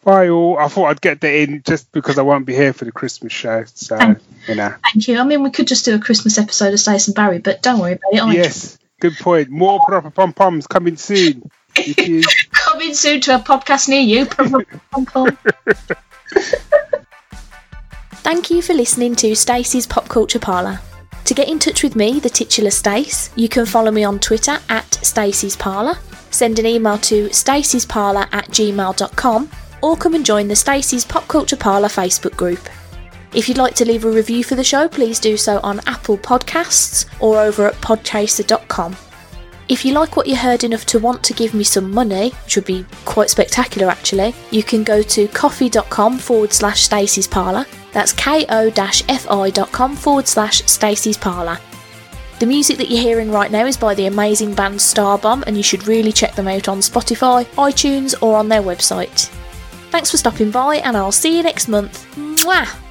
Bye all. I thought I'd get that in just because I won't be here for the Christmas show. So, thank, you know. Thank you. I mean, we could just do a Christmas episode of Stace and Barry, but don't worry about it. I yes, good point. More proper pom poms coming soon. <laughs> coming soon to a podcast near you. Proper pom pom <laughs> Thank you for listening to Stacey's Pop Culture Parlour. To get in touch with me, the titular Stace, you can follow me on Twitter at Stacey's Parlour, send an email to stacey'sparlour at gmail.com, or come and join the Stacey's Pop Culture Parlour Facebook group. If you'd like to leave a review for the show, please do so on Apple Podcasts or over at podchaser.com. If you like what you heard enough to want to give me some money, which would be quite spectacular actually, you can go to ko-fi.com forward slash Stacey's Parlour that's ko-fi.com forward slash Stacey's Parlour. The music that you're hearing right now is by the amazing band Starbomb, and you should really check them out on Spotify, iTunes, or on their website. Thanks for stopping by, and I'll see you next month. Mwah!